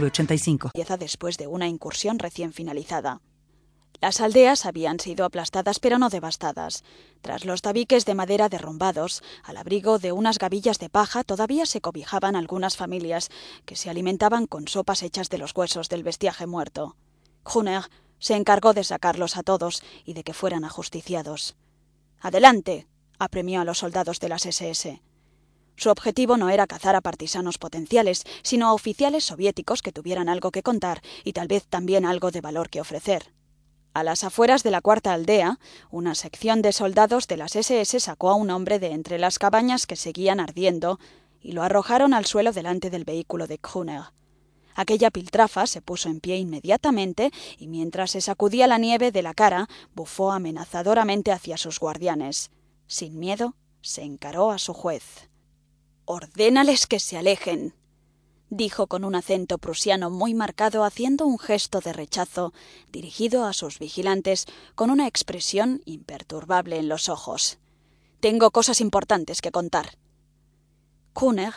1985. Después de una incursión recién finalizada. Las aldeas habían sido aplastadas pero no devastadas. Tras los tabiques de madera derrumbados, al abrigo de unas gavillas de paja, todavía se cobijaban algunas familias que se alimentaban con sopas hechas de los huesos del bestiaje muerto. Gruner se encargó de sacarlos a todos y de que fueran ajusticiados. Adelante. apremió a los soldados de las SS. Su objetivo no era cazar a partisanos potenciales, sino a oficiales soviéticos que tuvieran algo que contar y tal vez también algo de valor que ofrecer. A las afueras de la cuarta aldea, una sección de soldados de las SS sacó a un hombre de entre las cabañas que seguían ardiendo y lo arrojaron al suelo delante del vehículo de Kruner. Aquella piltrafa se puso en pie inmediatamente y mientras se sacudía la nieve de la cara, bufó amenazadoramente hacia sus guardianes. Sin miedo, se encaró a su juez. Ordénales que se alejen, dijo con un acento prusiano muy marcado, haciendo un gesto de rechazo dirigido a sus vigilantes con una expresión imperturbable en los ojos. Tengo cosas importantes que contar. Kuner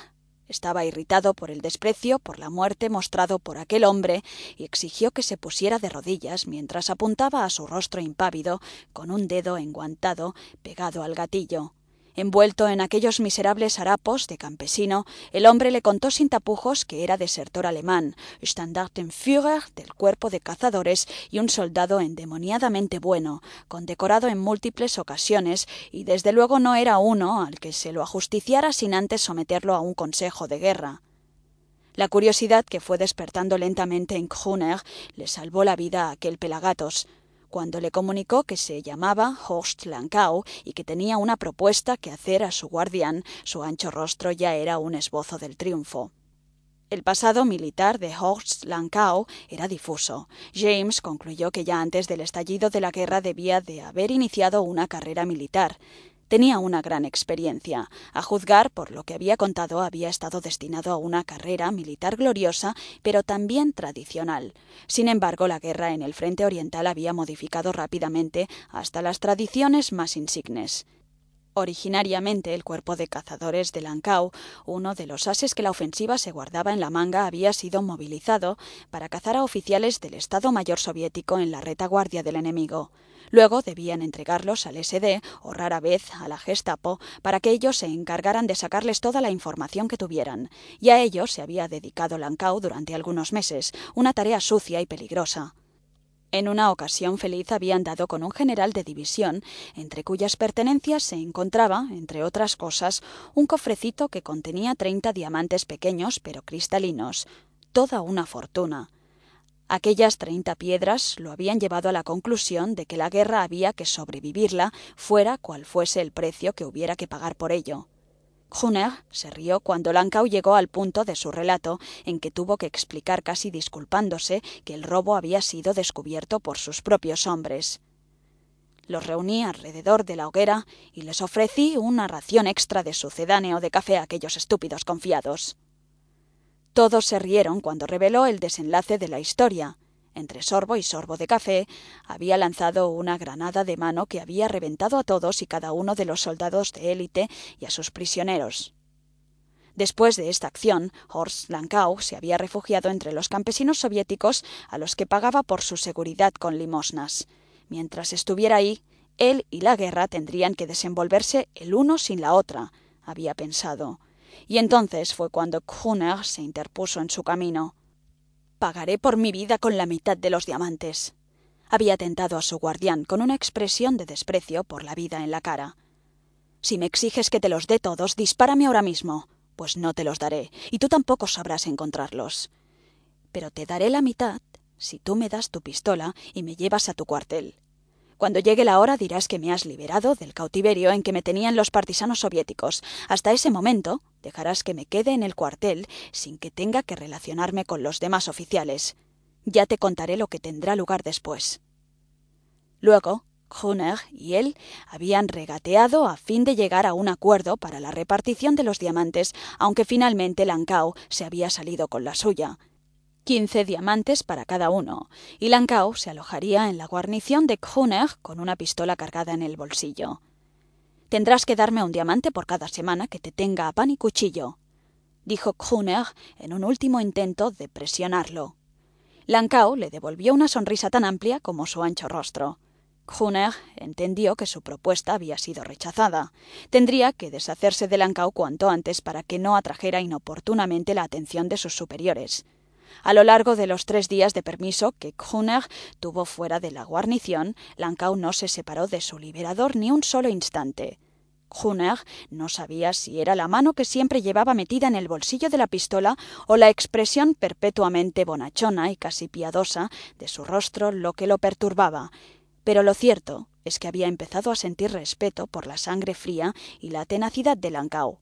estaba irritado por el desprecio por la muerte mostrado por aquel hombre y exigió que se pusiera de rodillas mientras apuntaba a su rostro impávido con un dedo enguantado pegado al gatillo. Envuelto en aquellos miserables harapos de campesino, el hombre le contó sin tapujos que era desertor alemán, Standartenführer del cuerpo de cazadores y un soldado endemoniadamente bueno, condecorado en múltiples ocasiones, y desde luego no era uno al que se lo ajusticiara sin antes someterlo a un consejo de guerra. La curiosidad que fue despertando lentamente en Kruner le salvó la vida a aquel pelagatos, cuando le comunicó que se llamaba Horst Lankau y que tenía una propuesta que hacer a su guardián, su ancho rostro ya era un esbozo del triunfo. El pasado militar de Horst Lankau era difuso. James concluyó que ya antes del estallido de la guerra debía de haber iniciado una carrera militar. Tenía una gran experiencia. A juzgar por lo que había contado, había estado destinado a una carrera militar gloriosa, pero también tradicional. Sin embargo, la guerra en el frente oriental había modificado rápidamente hasta las tradiciones más insignes. Originariamente el cuerpo de cazadores de Lancau, uno de los ases que la ofensiva se guardaba en la manga, había sido movilizado para cazar a oficiales del Estado Mayor soviético en la retaguardia del enemigo. Luego debían entregarlos al SD o rara vez a la Gestapo para que ellos se encargaran de sacarles toda la información que tuvieran. Y a ellos se había dedicado Lancau durante algunos meses, una tarea sucia y peligrosa. En una ocasión feliz habían dado con un general de división, entre cuyas pertenencias se encontraba, entre otras cosas, un cofrecito que contenía treinta diamantes pequeños pero cristalinos, toda una fortuna. Aquellas treinta piedras lo habían llevado a la conclusión de que la guerra había que sobrevivirla, fuera cual fuese el precio que hubiera que pagar por ello. Juner se rió cuando Lancau llegó al punto de su relato en que tuvo que explicar casi disculpándose que el robo había sido descubierto por sus propios hombres. Los reuní alrededor de la hoguera y les ofrecí una ración extra de sucedáneo de café a aquellos estúpidos confiados. Todos se rieron cuando reveló el desenlace de la historia, entre sorbo y sorbo de café, había lanzado una granada de mano que había reventado a todos y cada uno de los soldados de élite y a sus prisioneros. Después de esta acción, Horst Lankau se había refugiado entre los campesinos soviéticos a los que pagaba por su seguridad con limosnas. Mientras estuviera ahí, él y la guerra tendrían que desenvolverse el uno sin la otra, había pensado. Y entonces fue cuando Kruner se interpuso en su camino. Pagaré por mi vida con la mitad de los diamantes. Había tentado a su guardián con una expresión de desprecio por la vida en la cara. Si me exiges que te los dé todos, dispárame ahora mismo. Pues no te los daré, y tú tampoco sabrás encontrarlos. Pero te daré la mitad si tú me das tu pistola y me llevas a tu cuartel. Cuando llegue la hora dirás que me has liberado del cautiverio en que me tenían los partisanos soviéticos. Hasta ese momento dejarás que me quede en el cuartel sin que tenga que relacionarme con los demás oficiales. Ya te contaré lo que tendrá lugar después. Luego, Gruner y él habían regateado a fin de llegar a un acuerdo para la repartición de los diamantes, aunque finalmente Lancao se había salido con la suya. Quince diamantes para cada uno, y Lancao se alojaría en la guarnición de Gruner con una pistola cargada en el bolsillo. Tendrás que darme un diamante por cada semana que te tenga a pan y cuchillo, dijo Gruner en un último intento de presionarlo. Lancao le devolvió una sonrisa tan amplia como su ancho rostro. Huner entendió que su propuesta había sido rechazada. Tendría que deshacerse de Lancao cuanto antes para que no atrajera inoportunamente la atención de sus superiores. A lo largo de los tres días de permiso que Huner tuvo fuera de la guarnición, Lancao no se separó de su liberador ni un solo instante. Huner no sabía si era la mano que siempre llevaba metida en el bolsillo de la pistola o la expresión perpetuamente bonachona y casi piadosa de su rostro lo que lo perturbaba, pero lo cierto es que había empezado a sentir respeto por la sangre fría y la tenacidad de Lancao.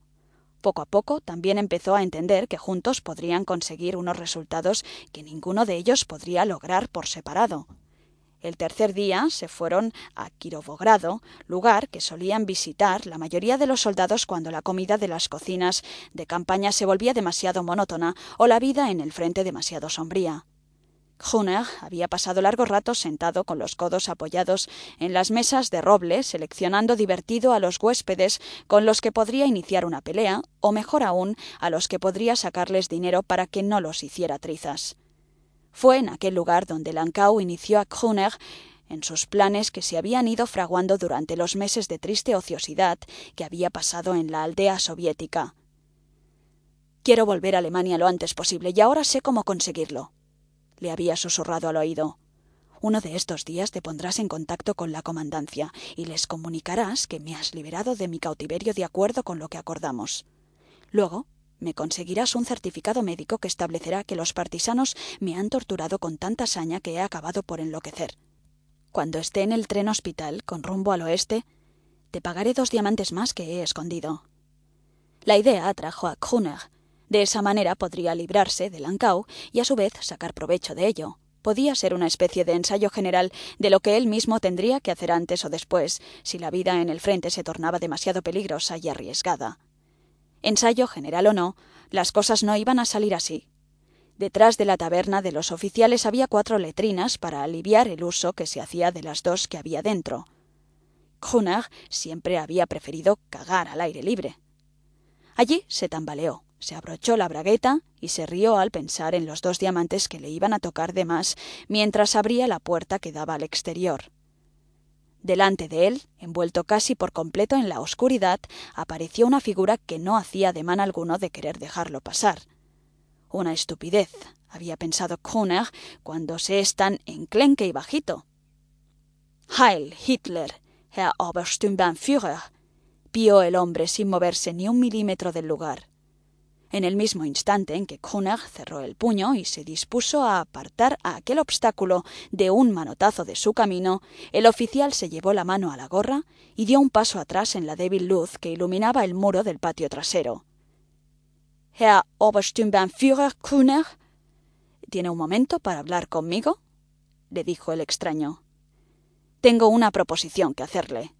Poco a poco también empezó a entender que juntos podrían conseguir unos resultados que ninguno de ellos podría lograr por separado. El tercer día se fueron a Kirovogrado, lugar que solían visitar la mayoría de los soldados cuando la comida de las cocinas de campaña se volvía demasiado monótona o la vida en el frente demasiado sombría. Huner había pasado largo rato sentado con los codos apoyados en las mesas de roble, seleccionando divertido a los huéspedes con los que podría iniciar una pelea, o mejor aún, a los que podría sacarles dinero para que no los hiciera trizas. Fue en aquel lugar donde Lancau inició a Huner en sus planes que se habían ido fraguando durante los meses de triste ociosidad que había pasado en la aldea soviética. Quiero volver a Alemania lo antes posible y ahora sé cómo conseguirlo le había susurrado al oído. Uno de estos días te pondrás en contacto con la comandancia y les comunicarás que me has liberado de mi cautiverio de acuerdo con lo que acordamos. Luego me conseguirás un certificado médico que establecerá que los partisanos me han torturado con tanta saña que he acabado por enloquecer. Cuando esté en el tren hospital con rumbo al oeste, te pagaré dos diamantes más que he escondido. La idea atrajo a Kruner, de esa manera podría librarse de Lancau y a su vez sacar provecho de ello. Podía ser una especie de ensayo general de lo que él mismo tendría que hacer antes o después, si la vida en el frente se tornaba demasiado peligrosa y arriesgada. Ensayo general o no, las cosas no iban a salir así. Detrás de la taberna de los oficiales había cuatro letrinas para aliviar el uso que se hacía de las dos que había dentro. Gunnar siempre había preferido cagar al aire libre. Allí se tambaleó se abrochó la bragueta y se rió al pensar en los dos diamantes que le iban a tocar de más mientras abría la puerta que daba al exterior. Delante de él, envuelto casi por completo en la oscuridad, apareció una figura que no hacía ademán alguno de querer dejarlo pasar. Una estupidez, había pensado Kuhner cuando se es tan enclenque y bajito. Heil Hitler, Herr Obersturmbannführer, pió el hombre sin moverse ni un milímetro del lugar. En el mismo instante en que Kuhnach cerró el puño y se dispuso a apartar a aquel obstáculo de un manotazo de su camino, el oficial se llevó la mano a la gorra y dio un paso atrás en la débil luz que iluminaba el muro del patio trasero. Herr Obersturmbannführer Kuhnach, ¿tiene un momento para hablar conmigo? le dijo el extraño. Tengo una proposición que hacerle.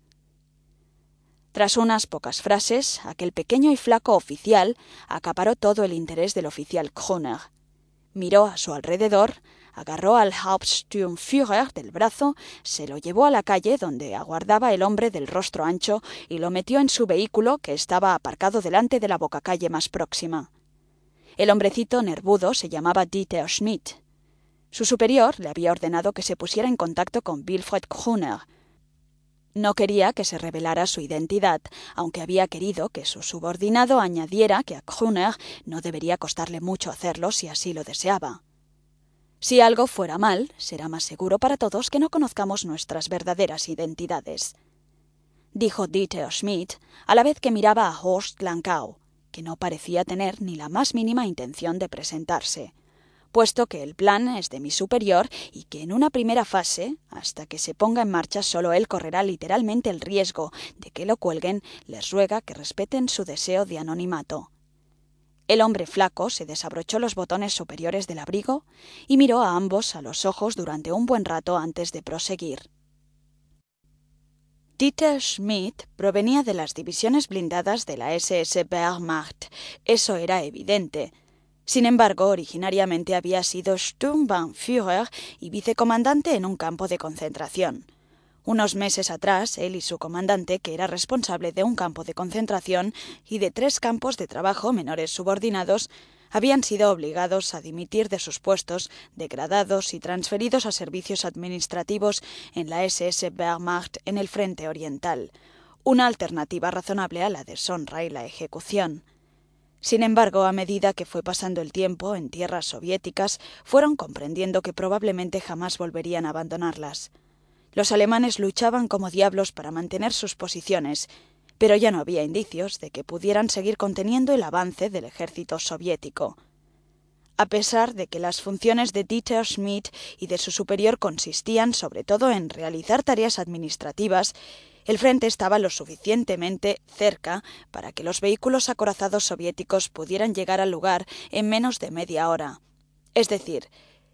Tras unas pocas frases, aquel pequeño y flaco oficial acaparó todo el interés del oficial Kroner. Miró a su alrededor, agarró al Hauptsturmführer del brazo, se lo llevó a la calle donde aguardaba el hombre del rostro ancho y lo metió en su vehículo que estaba aparcado delante de la bocacalle más próxima. El hombrecito nervudo se llamaba Dieter Schmidt. Su superior le había ordenado que se pusiera en contacto con Wilfred Kruner, no quería que se revelara su identidad, aunque había querido que su subordinado añadiera que a Kruner no debería costarle mucho hacerlo si así lo deseaba. Si algo fuera mal, será más seguro para todos que no conozcamos nuestras verdaderas identidades. Dijo Dieter Schmidt, a la vez que miraba a Horst Lankau, que no parecía tener ni la más mínima intención de presentarse. Puesto que el plan es de mi superior y que en una primera fase, hasta que se ponga en marcha, solo él correrá literalmente el riesgo de que lo cuelguen, les ruega que respeten su deseo de anonimato. El hombre flaco se desabrochó los botones superiores del abrigo y miró a ambos a los ojos durante un buen rato antes de proseguir. Dieter Schmidt provenía de las divisiones blindadas de la SS Wehrmacht. Eso era evidente. Sin embargo, originariamente había sido Sturmbannführer y vicecomandante en un campo de concentración. Unos meses atrás, él y su comandante, que era responsable de un campo de concentración y de tres campos de trabajo menores subordinados, habían sido obligados a dimitir de sus puestos, degradados y transferidos a servicios administrativos en la SS Wehrmacht en el frente oriental, una alternativa razonable a la deshonra y la ejecución. Sin embargo, a medida que fue pasando el tiempo en tierras soviéticas, fueron comprendiendo que probablemente jamás volverían a abandonarlas. Los alemanes luchaban como diablos para mantener sus posiciones, pero ya no había indicios de que pudieran seguir conteniendo el avance del ejército soviético. A pesar de que las funciones de Dieter Schmidt y de su superior consistían sobre todo en realizar tareas administrativas, el frente estaba lo suficientemente cerca para que los vehículos acorazados soviéticos pudieran llegar al lugar en menos de media hora. Es decir,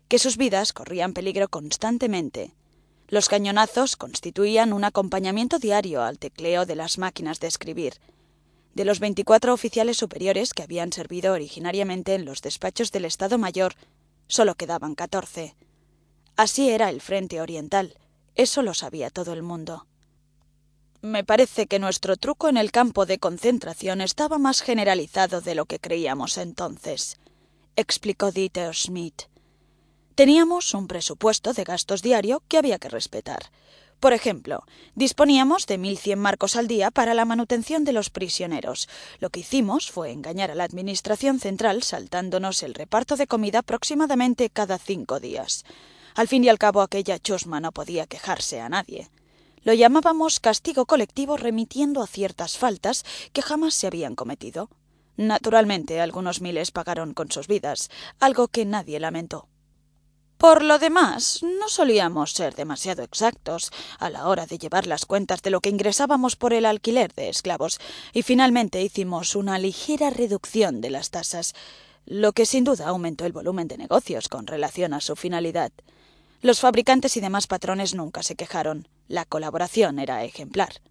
que sus vidas corrían peligro constantemente. Los cañonazos constituían un acompañamiento diario al tecleo de las máquinas de escribir. De los 24 oficiales superiores que habían servido originariamente en los despachos del Estado Mayor, solo quedaban 14. Así era el Frente Oriental. Eso lo sabía todo el mundo. Me parece que nuestro truco en el campo de concentración estaba más generalizado de lo que creíamos entonces, explicó Dieter Schmidt. Teníamos un presupuesto de gastos diario que había que respetar. Por ejemplo, disponíamos de 1.100 marcos al día para la manutención de los prisioneros. Lo que hicimos fue engañar a la Administración Central saltándonos el reparto de comida aproximadamente cada cinco días. Al fin y al cabo, aquella chusma no podía quejarse a nadie. Lo llamábamos castigo colectivo remitiendo a ciertas faltas que jamás se habían cometido. Naturalmente, algunos miles pagaron con sus vidas, algo que nadie lamentó. Por lo demás, no solíamos ser demasiado exactos a la hora de llevar las cuentas de lo que ingresábamos por el alquiler de esclavos, y finalmente hicimos una ligera reducción de las tasas, lo que sin duda aumentó el volumen de negocios con relación a su finalidad. Los fabricantes y demás patrones nunca se quejaron. La colaboración era ejemplar.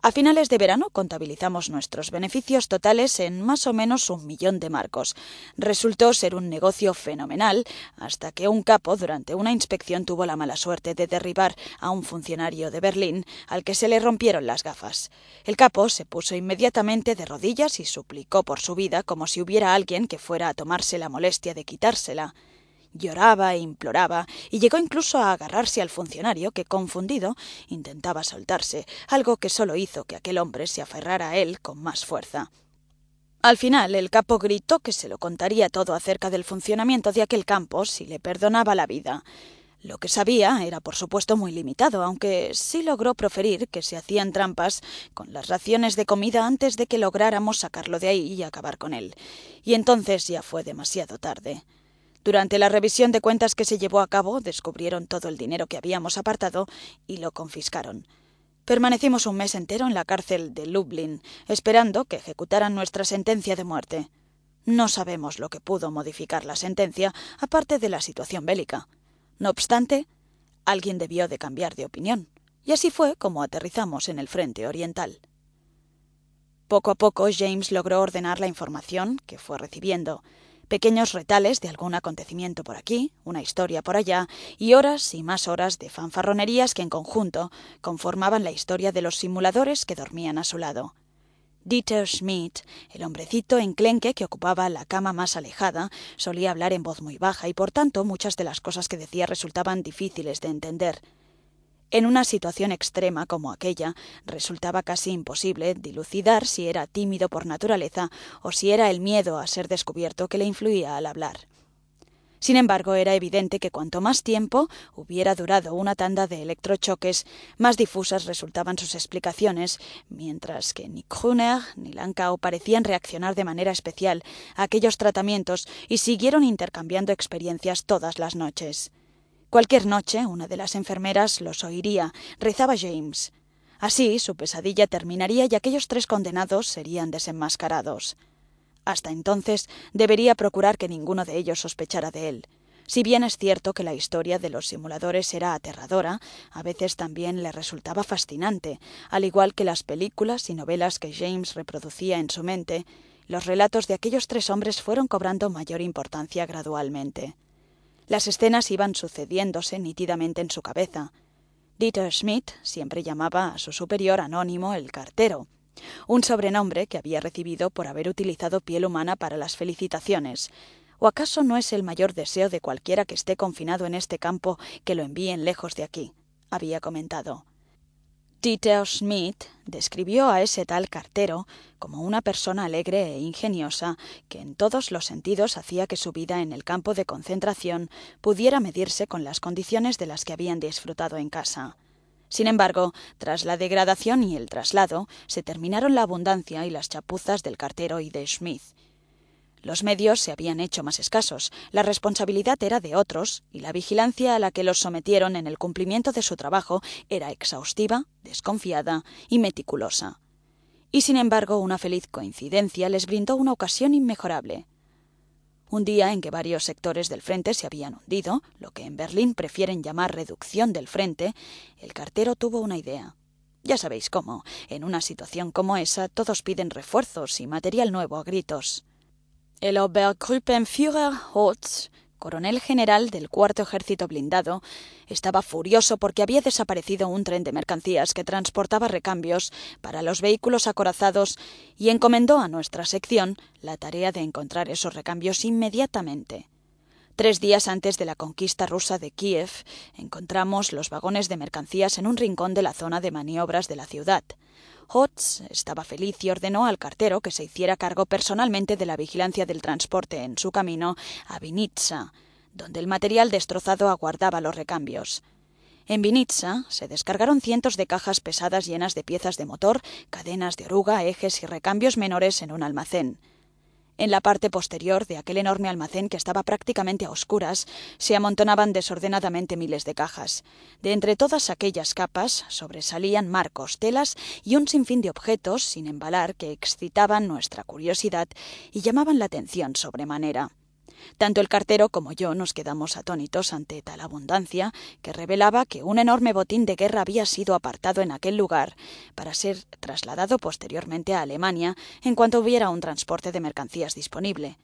A finales de verano contabilizamos nuestros beneficios totales en más o menos un millón de marcos. Resultó ser un negocio fenomenal hasta que un capo durante una inspección tuvo la mala suerte de derribar a un funcionario de Berlín al que se le rompieron las gafas. El capo se puso inmediatamente de rodillas y suplicó por su vida como si hubiera alguien que fuera a tomarse la molestia de quitársela. Lloraba e imploraba, y llegó incluso a agarrarse al funcionario que, confundido, intentaba soltarse, algo que solo hizo que aquel hombre se aferrara a él con más fuerza. Al final el capo gritó que se lo contaría todo acerca del funcionamiento de aquel campo si le perdonaba la vida. Lo que sabía era, por supuesto, muy limitado, aunque sí logró proferir que se hacían trampas con las raciones de comida antes de que lográramos sacarlo de ahí y acabar con él. Y entonces ya fue demasiado tarde. Durante la revisión de cuentas que se llevó a cabo, descubrieron todo el dinero que habíamos apartado y lo confiscaron. Permanecimos un mes entero en la cárcel de Lublin, esperando que ejecutaran nuestra sentencia de muerte. No sabemos lo que pudo modificar la sentencia, aparte de la situación bélica. No obstante, alguien debió de cambiar de opinión, y así fue como aterrizamos en el frente oriental. Poco a poco James logró ordenar la información que fue recibiendo, pequeños retales de algún acontecimiento por aquí, una historia por allá, y horas y más horas de fanfarronerías que en conjunto conformaban la historia de los simuladores que dormían a su lado. Dieter Schmidt, el hombrecito enclenque que ocupaba la cama más alejada, solía hablar en voz muy baja y por tanto muchas de las cosas que decía resultaban difíciles de entender. En una situación extrema como aquella, resultaba casi imposible dilucidar si era tímido por naturaleza o si era el miedo a ser descubierto que le influía al hablar. Sin embargo, era evidente que cuanto más tiempo hubiera durado una tanda de electrochoques, más difusas resultaban sus explicaciones, mientras que ni Kruner ni Lankau parecían reaccionar de manera especial a aquellos tratamientos y siguieron intercambiando experiencias todas las noches. Cualquier noche una de las enfermeras los oiría, rezaba James. Así su pesadilla terminaría y aquellos tres condenados serían desenmascarados. Hasta entonces debería procurar que ninguno de ellos sospechara de él. Si bien es cierto que la historia de los simuladores era aterradora, a veces también le resultaba fascinante, al igual que las películas y novelas que James reproducía en su mente, los relatos de aquellos tres hombres fueron cobrando mayor importancia gradualmente. Las escenas iban sucediéndose nítidamente en su cabeza. Dieter Schmidt siempre llamaba a su superior anónimo el cartero, un sobrenombre que había recibido por haber utilizado piel humana para las felicitaciones. ¿O acaso no es el mayor deseo de cualquiera que esté confinado en este campo que lo envíen lejos de aquí? había comentado. Dieter Schmidt describió a ese tal cartero como una persona alegre e ingeniosa que en todos los sentidos hacía que su vida en el campo de concentración pudiera medirse con las condiciones de las que habían disfrutado en casa. Sin embargo, tras la degradación y el traslado, se terminaron la abundancia y las chapuzas del cartero y de Smith. Los medios se habían hecho más escasos, la responsabilidad era de otros, y la vigilancia a la que los sometieron en el cumplimiento de su trabajo era exhaustiva, desconfiada y meticulosa. Y sin embargo, una feliz coincidencia les brindó una ocasión inmejorable. Un día en que varios sectores del frente se habían hundido, lo que en Berlín prefieren llamar reducción del frente, el cartero tuvo una idea. Ya sabéis cómo, en una situación como esa, todos piden refuerzos y material nuevo a gritos. El Obergruppenführer Hotz coronel general del cuarto ejército blindado, estaba furioso porque había desaparecido un tren de mercancías que transportaba recambios para los vehículos acorazados y encomendó a nuestra sección la tarea de encontrar esos recambios inmediatamente. Tres días antes de la conquista rusa de Kiev, encontramos los vagones de mercancías en un rincón de la zona de maniobras de la ciudad. Hotz estaba feliz y ordenó al cartero que se hiciera cargo personalmente de la vigilancia del transporte en su camino a Vinitsa, donde el material destrozado aguardaba los recambios. En Vinitsa se descargaron cientos de cajas pesadas llenas de piezas de motor, cadenas de oruga, ejes y recambios menores en un almacén. En la parte posterior de aquel enorme almacén que estaba prácticamente a oscuras, se amontonaban desordenadamente miles de cajas. De entre todas aquellas capas sobresalían marcos, telas y un sinfín de objetos sin embalar que excitaban nuestra curiosidad y llamaban la atención sobremanera. Tanto el cartero como yo nos quedamos atónitos ante tal abundancia que revelaba que un enorme botín de guerra había sido apartado en aquel lugar para ser trasladado posteriormente a Alemania en cuanto hubiera un transporte de mercancías disponible.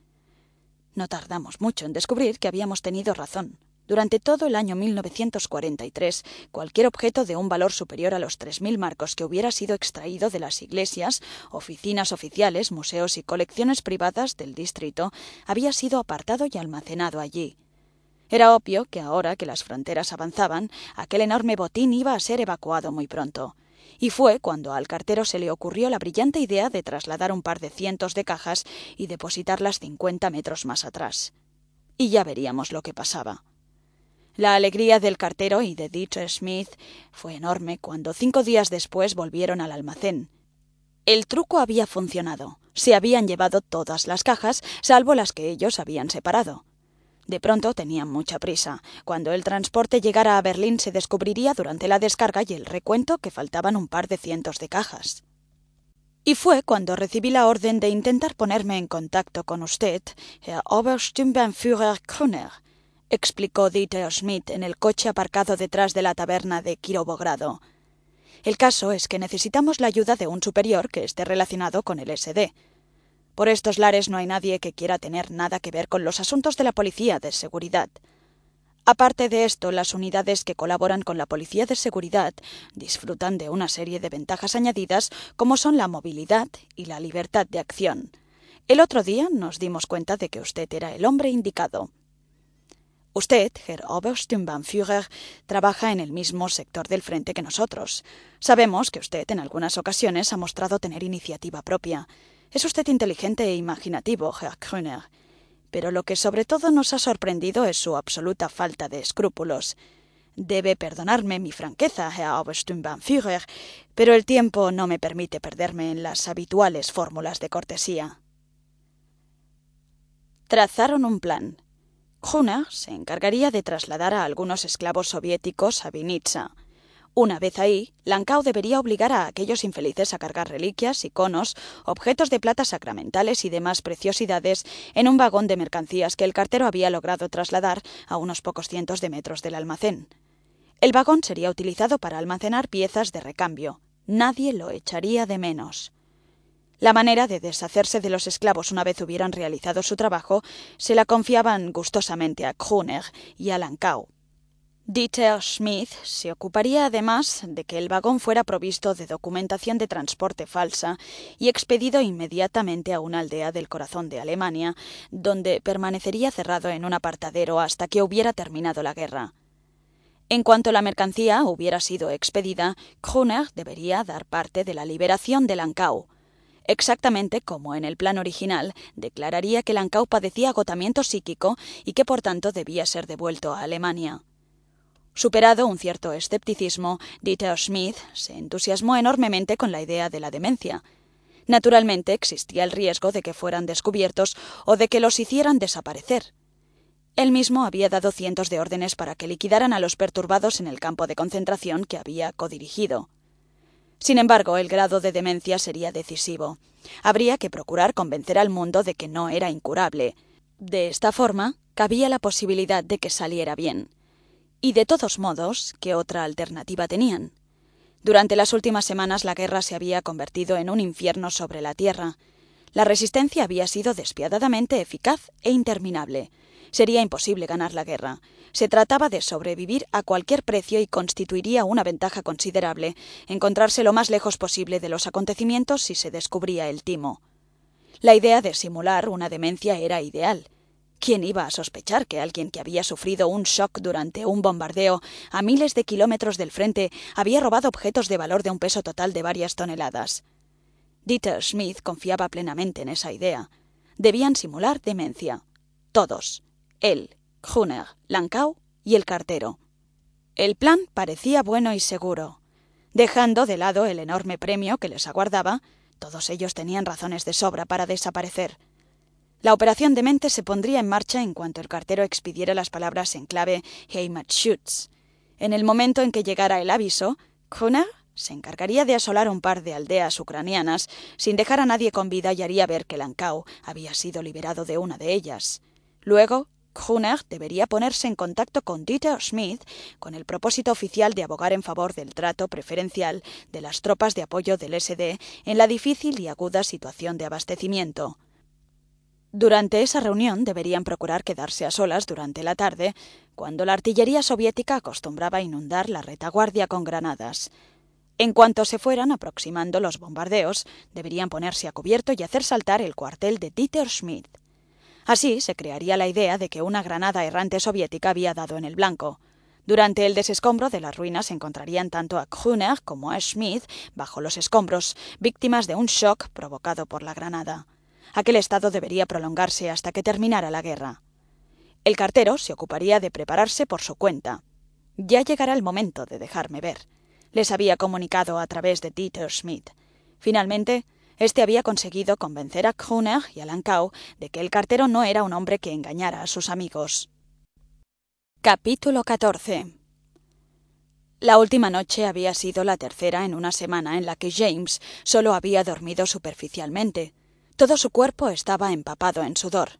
No tardamos mucho en descubrir que habíamos tenido razón. Durante todo el año 1943, cualquier objeto de un valor superior a los 3.000 marcos que hubiera sido extraído de las iglesias, oficinas oficiales, museos y colecciones privadas del distrito había sido apartado y almacenado allí. Era obvio que ahora que las fronteras avanzaban, aquel enorme botín iba a ser evacuado muy pronto. Y fue cuando al cartero se le ocurrió la brillante idea de trasladar un par de cientos de cajas y depositarlas cincuenta metros más atrás. Y ya veríamos lo que pasaba. La alegría del cartero y de Dieter Smith fue enorme cuando cinco días después volvieron al almacén. El truco había funcionado. Se habían llevado todas las cajas, salvo las que ellos habían separado. De pronto tenían mucha prisa. Cuando el transporte llegara a Berlín se descubriría durante la descarga y el recuento que faltaban un par de cientos de cajas. Y fue cuando recibí la orden de intentar ponerme en contacto con usted, Herr Obersturmbannführer Kruner, explicó Dieter Schmidt en el coche aparcado detrás de la taberna de Kirovogrado. El caso es que necesitamos la ayuda de un superior que esté relacionado con el SD. Por estos lares no hay nadie que quiera tener nada que ver con los asuntos de la policía de seguridad. Aparte de esto, las unidades que colaboran con la Policía de Seguridad disfrutan de una serie de ventajas añadidas como son la movilidad y la libertad de acción. El otro día nos dimos cuenta de que usted era el hombre indicado. Usted, Herr Obersturmbannführer, trabaja en el mismo sector del frente que nosotros. Sabemos que usted en algunas ocasiones ha mostrado tener iniciativa propia. Es usted inteligente e imaginativo, Herr Kröner. pero lo que sobre todo nos ha sorprendido es su absoluta falta de escrúpulos. Debe perdonarme mi franqueza, Herr Obersturmbannführer, pero el tiempo no me permite perderme en las habituales fórmulas de cortesía. Trazaron un plan. Gruner se encargaría de trasladar a algunos esclavos soviéticos a Vinitsa. Una vez ahí, Lancao debería obligar a aquellos infelices a cargar reliquias, iconos, objetos de plata sacramentales y demás preciosidades en un vagón de mercancías que el cartero había logrado trasladar a unos pocos cientos de metros del almacén. El vagón sería utilizado para almacenar piezas de recambio. Nadie lo echaría de menos. La manera de deshacerse de los esclavos una vez hubieran realizado su trabajo se la confiaban gustosamente a Kruner y a Lancao. Dieter Schmidt se ocuparía además de que el vagón fuera provisto de documentación de transporte falsa y expedido inmediatamente a una aldea del corazón de Alemania, donde permanecería cerrado en un apartadero hasta que hubiera terminado la guerra. En cuanto la mercancía hubiera sido expedida, Kruner debería dar parte de la liberación de Lancau. Exactamente como en el plan original, declararía que Lancau padecía agotamiento psíquico y que por tanto debía ser devuelto a Alemania. Superado un cierto escepticismo, Dieter Schmidt se entusiasmó enormemente con la idea de la demencia. Naturalmente existía el riesgo de que fueran descubiertos o de que los hicieran desaparecer. Él mismo había dado cientos de órdenes para que liquidaran a los perturbados en el campo de concentración que había codirigido. Sin embargo, el grado de demencia sería decisivo. Habría que procurar convencer al mundo de que no era incurable. De esta forma, cabía la posibilidad de que saliera bien. Y de todos modos, ¿qué otra alternativa tenían? Durante las últimas semanas la guerra se había convertido en un infierno sobre la tierra. La resistencia había sido despiadadamente eficaz e interminable. Sería imposible ganar la guerra. Se trataba de sobrevivir a cualquier precio y constituiría una ventaja considerable encontrarse lo más lejos posible de los acontecimientos si se descubría el timo. La idea de simular una demencia era ideal. ¿Quién iba a sospechar que alguien que había sufrido un shock durante un bombardeo a miles de kilómetros del frente había robado objetos de valor de un peso total de varias toneladas? Dieter Schmidt confiaba plenamente en esa idea. Debían simular demencia. Todos. Él, Gruner, Lancau y el cartero. El plan parecía bueno y seguro. Dejando de lado el enorme premio que les aguardaba, todos ellos tenían razones de sobra para desaparecer. La operación de mente se pondría en marcha en cuanto el cartero expidiera las palabras en clave Heimatschutz. En el momento en que llegara el aviso, Gruner se encargaría de asolar un par de aldeas ucranianas sin dejar a nadie con vida y haría ver que Lankau había sido liberado de una de ellas. Luego, Gruner debería ponerse en contacto con Dieter Schmidt con el propósito oficial de abogar en favor del trato preferencial de las tropas de apoyo del SD en la difícil y aguda situación de abastecimiento. Durante esa reunión deberían procurar quedarse a solas durante la tarde, cuando la artillería soviética acostumbraba a inundar la retaguardia con granadas. En cuanto se fueran aproximando los bombardeos, deberían ponerse a cubierto y hacer saltar el cuartel de Dieter Schmidt. Así se crearía la idea de que una granada errante soviética había dado en el blanco. Durante el desescombro de las ruinas se encontrarían tanto a Gruner como a Schmidt bajo los escombros, víctimas de un shock provocado por la granada. Aquel estado debería prolongarse hasta que terminara la guerra. El cartero se ocuparía de prepararse por su cuenta. Ya llegará el momento de dejarme ver. Les había comunicado a través de Dieter Schmidt. Finalmente, este había conseguido convencer a Gruner y a Lancau de que el cartero no era un hombre que engañara a sus amigos. Capítulo 14 La última noche había sido la tercera en una semana en la que James solo había dormido superficialmente. Todo su cuerpo estaba empapado en sudor.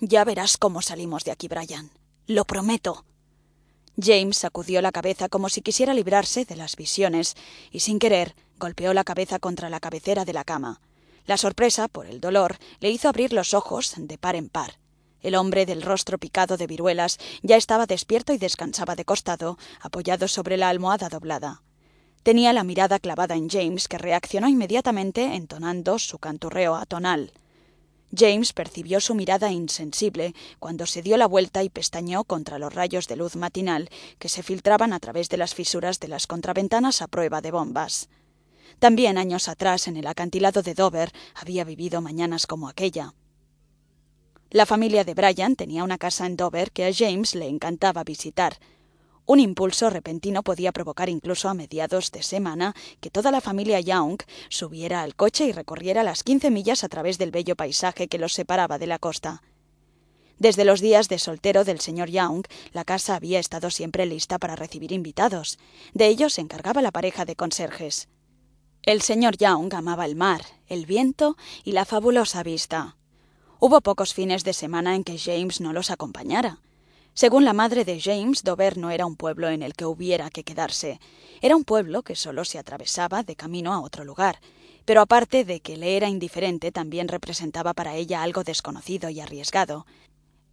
Ya verás cómo salimos de aquí, Brian. Lo prometo. James sacudió la cabeza como si quisiera librarse de las visiones y sin querer golpeó la cabeza contra la cabecera de la cama. La sorpresa, por el dolor, le hizo abrir los ojos de par en par. El hombre del rostro picado de viruelas ya estaba despierto y descansaba de costado, apoyado sobre la almohada doblada. Tenía la mirada clavada en James, que reaccionó inmediatamente entonando su canturreo atonal. James percibió su mirada insensible cuando se dio la vuelta y pestañeó contra los rayos de luz matinal que se filtraban a través de las fisuras de las contraventanas a prueba de bombas. También años atrás, en el acantilado de Dover, había vivido mañanas como aquella. La familia de Brian tenía una casa en Dover que a James le encantaba visitar. Un impulso repentino podía provocar incluso a mediados de semana que toda la familia Young subiera al coche y recorriera las quince millas a través del bello paisaje que los separaba de la costa. Desde los días de soltero del señor Young, la casa había estado siempre lista para recibir invitados. De ellos se encargaba la pareja de conserjes. El señor Young amaba el mar, el viento y la fabulosa vista. Hubo pocos fines de semana en que James no los acompañara. Según la madre de James, Dover no era un pueblo en el que hubiera que quedarse. Era un pueblo que solo se atravesaba de camino a otro lugar. Pero aparte de que le era indiferente, también representaba para ella algo desconocido y arriesgado.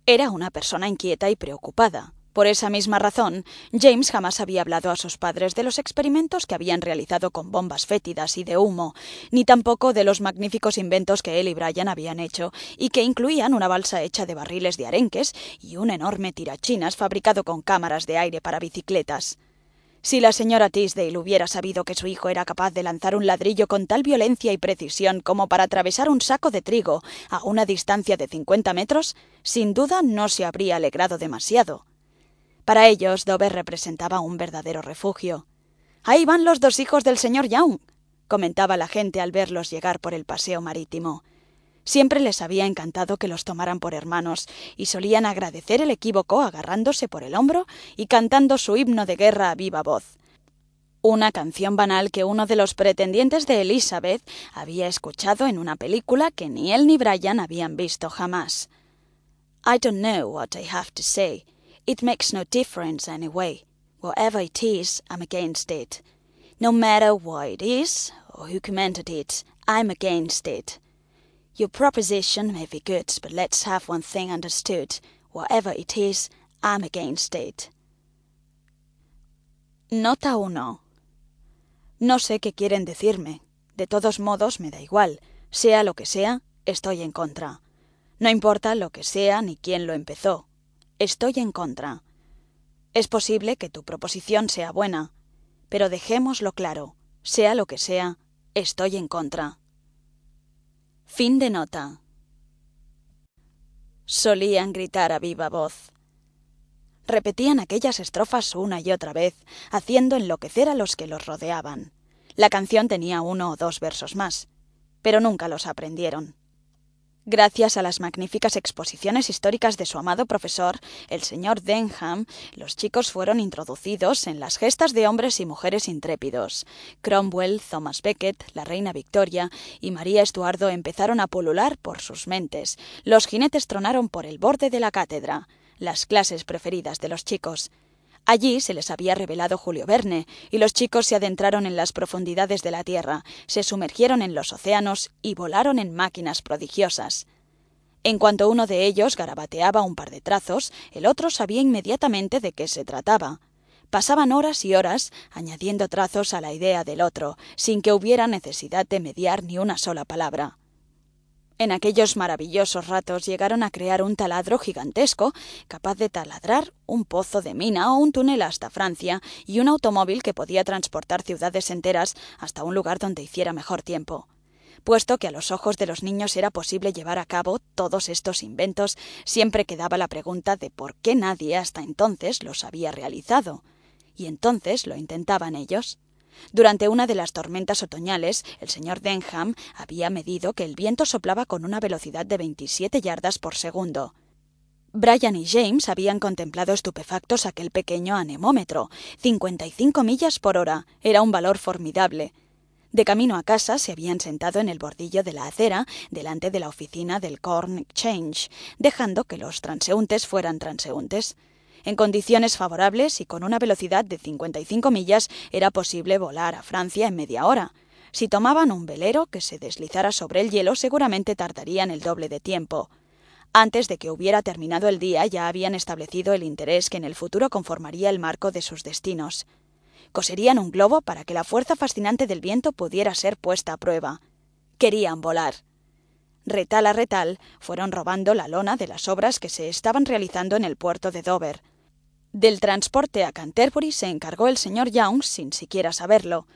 Era una persona inquieta y preocupada. Por esa misma razón, James jamás había hablado a sus padres de los experimentos que habían realizado con bombas fétidas y de humo, ni tampoco de los magníficos inventos que él y Brian habían hecho, y que incluían una balsa hecha de barriles de arenques y un enorme tirachinas fabricado con cámaras de aire para bicicletas. Si la señora Tisdale hubiera sabido que su hijo era capaz de lanzar un ladrillo con tal violencia y precisión como para atravesar un saco de trigo a una distancia de cincuenta metros, sin duda no se habría alegrado demasiado. Para ellos, Dover representaba un verdadero refugio. Ahí van los dos hijos del señor Young, comentaba la gente al verlos llegar por el paseo marítimo. Siempre les había encantado que los tomaran por hermanos, y solían agradecer el equívoco agarrándose por el hombro y cantando su himno de guerra a viva voz. Una canción banal que uno de los pretendientes de Elizabeth había escuchado en una película que ni él ni Brian habían visto jamás. I don't know what I have to say, It makes no difference anyway. Whatever it is, I'm against it. No matter why it is, or who commented it, I'm against it. Your proposition may be good, but let's have one thing understood. Whatever it is, I'm against it. Nota 1. No sé qué quieren decirme. De todos modos, me da igual. Sea lo que sea, estoy en contra. No importa lo que sea ni quién lo empezó. Estoy en contra. Es posible que tu proposición sea buena, pero dejémoslo claro, sea lo que sea, estoy en contra. Fin de nota. Solían gritar a viva voz. Repetían aquellas estrofas una y otra vez, haciendo enloquecer a los que los rodeaban. La canción tenía uno o dos versos más, pero nunca los aprendieron. Gracias a las magníficas exposiciones históricas de su amado profesor, el señor Denham, los chicos fueron introducidos en las gestas de hombres y mujeres intrépidos. Cromwell, Thomas Becket, la reina Victoria y María Estuardo empezaron a pulular por sus mentes. Los jinetes tronaron por el borde de la cátedra, las clases preferidas de los chicos. Allí se les había revelado Julio Verne, y los chicos se adentraron en las profundidades de la Tierra, se sumergieron en los océanos y volaron en máquinas prodigiosas. En cuanto uno de ellos garabateaba un par de trazos, el otro sabía inmediatamente de qué se trataba. Pasaban horas y horas añadiendo trazos a la idea del otro, sin que hubiera necesidad de mediar ni una sola palabra. En aquellos maravillosos ratos llegaron a crear un taladro gigantesco, capaz de taladrar un pozo de mina o un túnel hasta Francia, y un automóvil que podía transportar ciudades enteras hasta un lugar donde hiciera mejor tiempo. Puesto que a los ojos de los niños era posible llevar a cabo todos estos inventos, siempre quedaba la pregunta de por qué nadie hasta entonces los había realizado. Y entonces lo intentaban ellos. Durante una de las tormentas otoñales, el señor Denham había medido que el viento soplaba con una velocidad de 27 yardas por segundo. Brian y James habían contemplado estupefactos aquel pequeño anemómetro. 55 millas por hora. Era un valor formidable. De camino a casa se habían sentado en el bordillo de la acera delante de la oficina del Corn Exchange, dejando que los transeúntes fueran transeúntes. En condiciones favorables y con una velocidad de 55 millas era posible volar a Francia en media hora. Si tomaban un velero que se deslizara sobre el hielo, seguramente tardarían el doble de tiempo. Antes de que hubiera terminado el día ya habían establecido el interés que en el futuro conformaría el marco de sus destinos. Coserían un globo para que la fuerza fascinante del viento pudiera ser puesta a prueba. Querían volar. Retal a retal fueron robando la lona de las obras que se estaban realizando en el puerto de Dover. Del transporte a Canterbury se encargó el señor Young sin siquiera saberlo.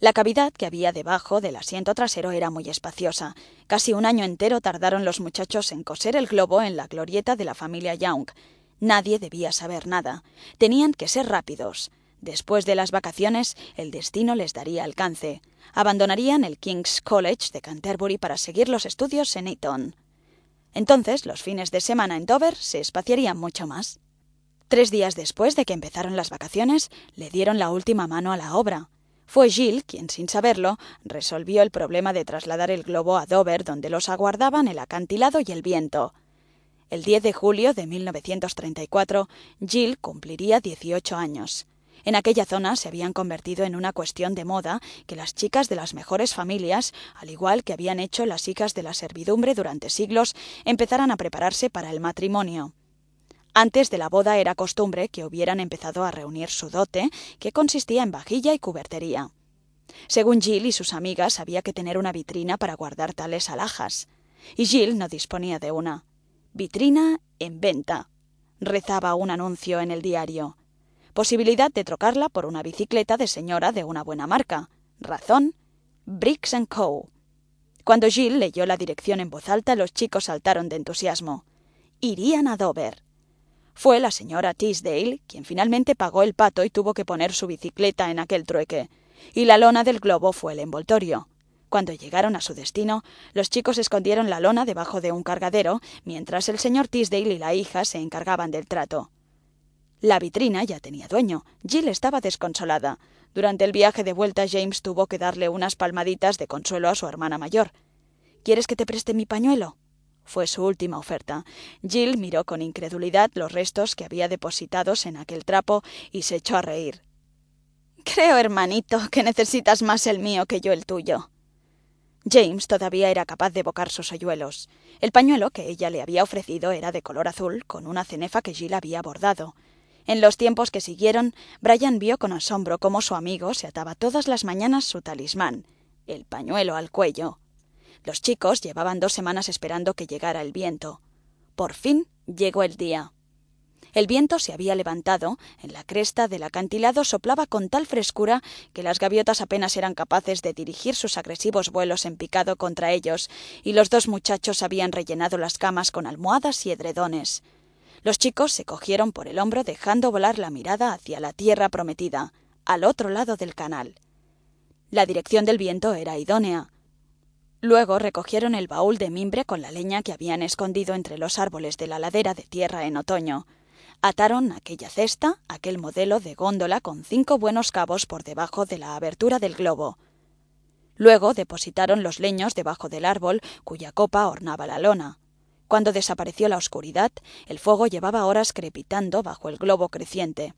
La cavidad que había debajo del asiento trasero era muy espaciosa. Casi un año entero tardaron los muchachos en coser el globo en la glorieta de la familia Young. Nadie debía saber nada. Tenían que ser rápidos. Después de las vacaciones, el destino les daría alcance. Abandonarían el King's College de Canterbury para seguir los estudios en Eton. Entonces, los fines de semana en Dover se espaciarían mucho más. Tres días después de que empezaron las vacaciones, le dieron la última mano a la obra. Fue Gilles quien, sin saberlo, resolvió el problema de trasladar el globo a Dover, donde los aguardaban el acantilado y el viento. El 10 de julio de 1934, Gilles cumpliría 18 años. En aquella zona se habían convertido en una cuestión de moda que las chicas de las mejores familias, al igual que habían hecho las hijas de la servidumbre durante siglos, empezaran a prepararse para el matrimonio. Antes de la boda era costumbre que hubieran empezado a reunir su dote, que consistía en vajilla y cubertería. Según Jill y sus amigas, había que tener una vitrina para guardar tales alhajas. Y Jill no disponía de una. Vitrina en venta. Rezaba un anuncio en el diario. Posibilidad de trocarla por una bicicleta de señora de una buena marca. Razón. Bricks Co. Cuando Jill leyó la dirección en voz alta, los chicos saltaron de entusiasmo. Irían a Dover. Fue la señora Teasdale quien finalmente pagó el pato y tuvo que poner su bicicleta en aquel trueque. Y la lona del globo fue el envoltorio. Cuando llegaron a su destino, los chicos escondieron la lona debajo de un cargadero, mientras el señor Teasdale y la hija se encargaban del trato. La vitrina ya tenía dueño. Jill estaba desconsolada. Durante el viaje de vuelta James tuvo que darle unas palmaditas de consuelo a su hermana mayor. ¿Quieres que te preste mi pañuelo? Fue su última oferta. Jill miró con incredulidad los restos que había depositados en aquel trapo y se echó a reír. Creo, hermanito, que necesitas más el mío que yo el tuyo. James todavía era capaz de evocar sus hoyuelos. El pañuelo que ella le había ofrecido era de color azul, con una cenefa que Jill había bordado. En los tiempos que siguieron, Brian vio con asombro cómo su amigo se ataba todas las mañanas su talismán, el pañuelo al cuello. Los chicos llevaban dos semanas esperando que llegara el viento. Por fin llegó el día. El viento se había levantado, en la cresta del acantilado soplaba con tal frescura que las gaviotas apenas eran capaces de dirigir sus agresivos vuelos en picado contra ellos, y los dos muchachos habían rellenado las camas con almohadas y edredones. Los chicos se cogieron por el hombro dejando volar la mirada hacia la tierra prometida, al otro lado del canal. La dirección del viento era idónea. Luego recogieron el baúl de mimbre con la leña que habían escondido entre los árboles de la ladera de tierra en otoño. Ataron aquella cesta, aquel modelo de góndola con cinco buenos cabos por debajo de la abertura del globo. Luego depositaron los leños debajo del árbol cuya copa ornaba la lona. Cuando desapareció la oscuridad, el fuego llevaba horas crepitando bajo el globo creciente.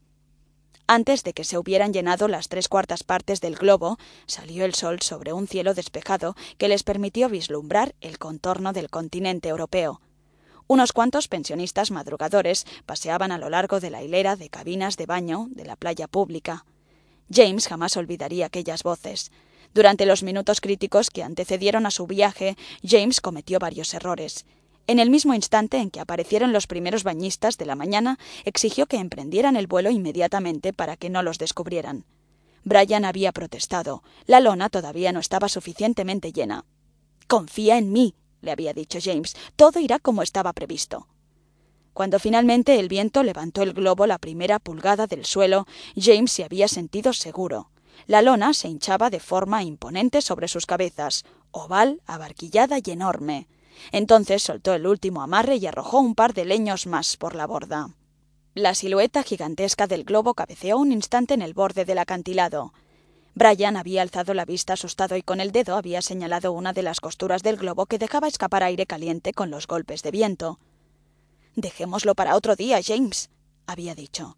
Antes de que se hubieran llenado las tres cuartas partes del globo, salió el sol sobre un cielo despejado que les permitió vislumbrar el contorno del continente europeo. Unos cuantos pensionistas madrugadores paseaban a lo largo de la hilera de cabinas de baño de la playa pública. James jamás olvidaría aquellas voces. Durante los minutos críticos que antecedieron a su viaje, James cometió varios errores. En el mismo instante en que aparecieron los primeros bañistas de la mañana, exigió que emprendieran el vuelo inmediatamente para que no los descubrieran. Brian había protestado. La lona todavía no estaba suficientemente llena. Confía en mí, le había dicho James. Todo irá como estaba previsto. Cuando finalmente el viento levantó el globo la primera pulgada del suelo, James se había sentido seguro. La lona se hinchaba de forma imponente sobre sus cabezas, oval, abarquillada y enorme. Entonces soltó el último amarre y arrojó un par de leños más por la borda. La silueta gigantesca del globo cabeceó un instante en el borde del acantilado. Brian había alzado la vista asustado y con el dedo había señalado una de las costuras del globo que dejaba escapar aire caliente con los golpes de viento. Dejémoslo para otro día, James, había dicho.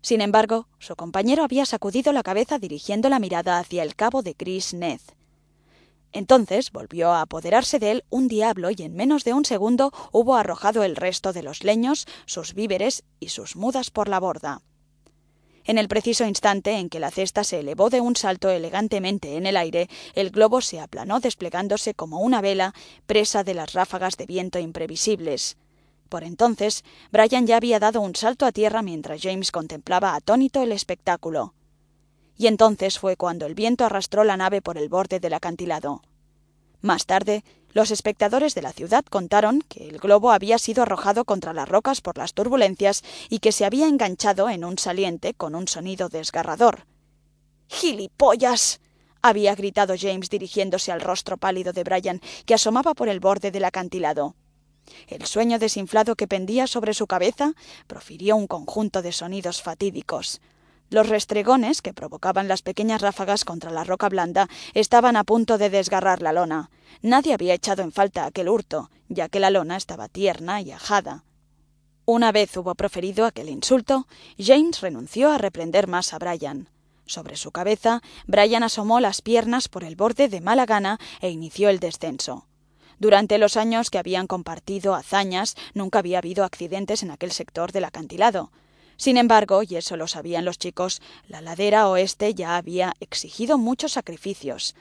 Sin embargo, su compañero había sacudido la cabeza dirigiendo la mirada hacia el cabo de Chris Neth. Entonces volvió a apoderarse de él un diablo y en menos de un segundo hubo arrojado el resto de los leños, sus víveres y sus mudas por la borda. En el preciso instante en que la cesta se elevó de un salto elegantemente en el aire, el globo se aplanó desplegándose como una vela presa de las ráfagas de viento imprevisibles. Por entonces, Brian ya había dado un salto a tierra mientras James contemplaba atónito el espectáculo. Y entonces fue cuando el viento arrastró la nave por el borde del acantilado. Más tarde, los espectadores de la ciudad contaron que el globo había sido arrojado contra las rocas por las turbulencias y que se había enganchado en un saliente con un sonido desgarrador. ¡Gilipollas! había gritado James dirigiéndose al rostro pálido de Brian, que asomaba por el borde del acantilado. El sueño desinflado que pendía sobre su cabeza profirió un conjunto de sonidos fatídicos. Los restregones que provocaban las pequeñas ráfagas contra la roca blanda estaban a punto de desgarrar la lona. Nadie había echado en falta aquel hurto, ya que la lona estaba tierna y ajada. Una vez hubo proferido aquel insulto, James renunció a reprender más a Brian. Sobre su cabeza, Brian asomó las piernas por el borde de mala gana e inició el descenso. Durante los años que habían compartido hazañas, nunca había habido accidentes en aquel sector del acantilado. Sin embargo, y eso lo sabían los chicos, la ladera oeste ya había exigido muchos sacrificios.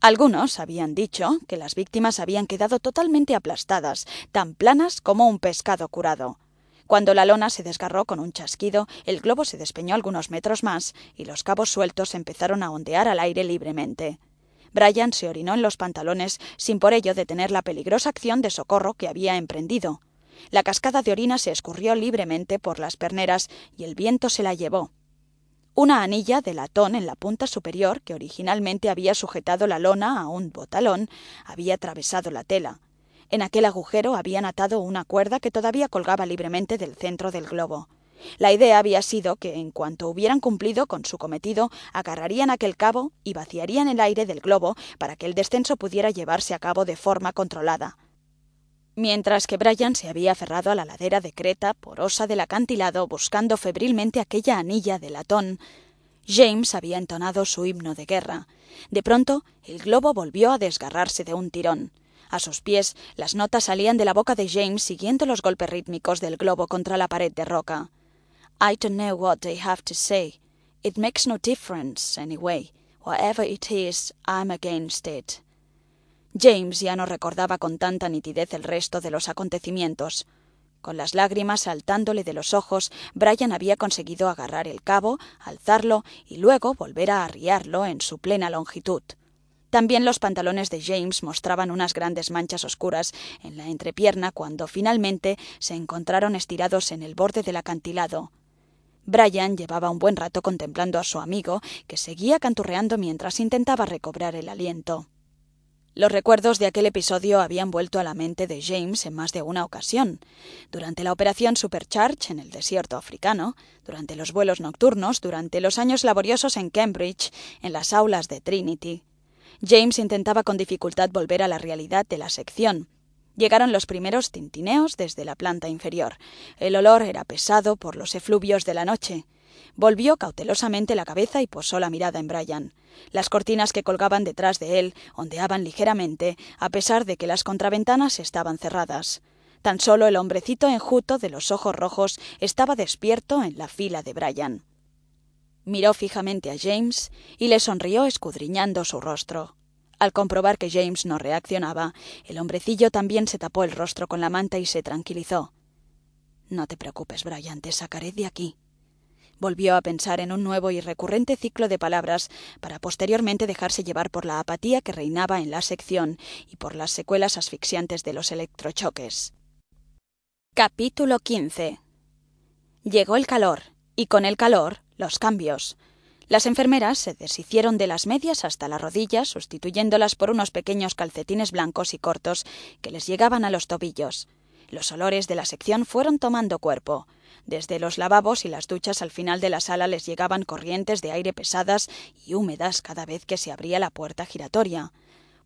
Algunos habían dicho que las víctimas habían quedado totalmente aplastadas, tan planas como un pescado curado. Cuando la lona se desgarró con un chasquido, el globo se despeñó algunos metros más y los cabos sueltos empezaron a ondear al aire libremente. Brian se orinó en los pantalones sin por ello detener la peligrosa acción de socorro que había emprendido. La cascada de orina se escurrió libremente por las perneras y el viento se la llevó. Una anilla de latón en la punta superior, que originalmente había sujetado la lona a un botalón, había atravesado la tela. En aquel agujero habían atado una cuerda que todavía colgaba libremente del centro del globo. La idea había sido que, en cuanto hubieran cumplido con su cometido, agarrarían aquel cabo y vaciarían el aire del globo para que el descenso pudiera llevarse a cabo de forma controlada. Mientras que Brian se había aferrado a la ladera de creta porosa del acantilado buscando febrilmente aquella anilla de latón, James había entonado su himno de guerra. De pronto, el globo volvió a desgarrarse de un tirón. A sus pies, las notas salían de la boca de James siguiendo los golpes rítmicos del globo contra la pared de roca. I don't know what they have to say. It makes no difference, anyway. Whatever it is, I'm against it. James ya no recordaba con tanta nitidez el resto de los acontecimientos. Con las lágrimas saltándole de los ojos, Brian había conseguido agarrar el cabo, alzarlo y luego volver a arriarlo en su plena longitud. También los pantalones de James mostraban unas grandes manchas oscuras en la entrepierna cuando finalmente se encontraron estirados en el borde del acantilado. Brian llevaba un buen rato contemplando a su amigo, que seguía canturreando mientras intentaba recobrar el aliento. Los recuerdos de aquel episodio habían vuelto a la mente de James en más de una ocasión. Durante la operación Supercharge en el desierto africano, durante los vuelos nocturnos, durante los años laboriosos en Cambridge, en las aulas de Trinity. James intentaba con dificultad volver a la realidad de la sección. Llegaron los primeros tintineos desde la planta inferior. El olor era pesado por los efluvios de la noche. Volvió cautelosamente la cabeza y posó la mirada en Brian. Las cortinas que colgaban detrás de él ondeaban ligeramente, a pesar de que las contraventanas estaban cerradas. Tan solo el hombrecito enjuto de los ojos rojos estaba despierto en la fila de Brian. Miró fijamente a James y le sonrió escudriñando su rostro. Al comprobar que James no reaccionaba, el hombrecillo también se tapó el rostro con la manta y se tranquilizó. No te preocupes, Brian, te sacaré de aquí. Volvió a pensar en un nuevo y recurrente ciclo de palabras para posteriormente dejarse llevar por la apatía que reinaba en la sección y por las secuelas asfixiantes de los electrochoques. Capítulo 15 Llegó el calor, y con el calor los cambios. Las enfermeras se deshicieron de las medias hasta las rodillas, sustituyéndolas por unos pequeños calcetines blancos y cortos que les llegaban a los tobillos. Los olores de la sección fueron tomando cuerpo. Desde los lavabos y las duchas al final de la sala les llegaban corrientes de aire pesadas y húmedas cada vez que se abría la puerta giratoria.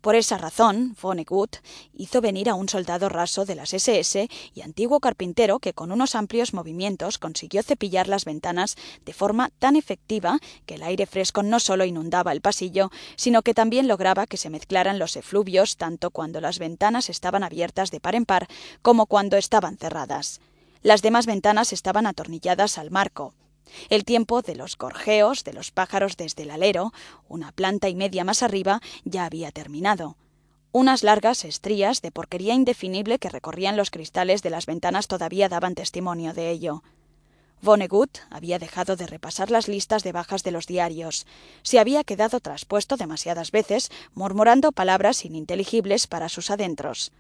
Por esa razón, Vonnegut hizo venir a un soldado raso de las SS y antiguo carpintero que con unos amplios movimientos consiguió cepillar las ventanas de forma tan efectiva que el aire fresco no solo inundaba el pasillo, sino que también lograba que se mezclaran los efluvios tanto cuando las ventanas estaban abiertas de par en par como cuando estaban cerradas. Las demás ventanas estaban atornilladas al marco. El tiempo de los gorjeos de los pájaros desde el alero, una planta y media más arriba, ya había terminado. Unas largas estrías de porquería indefinible que recorrían los cristales de las ventanas todavía daban testimonio de ello. Vonnegut había dejado de repasar las listas de bajas de los diarios. Se había quedado traspuesto demasiadas veces, murmurando palabras ininteligibles para sus adentros.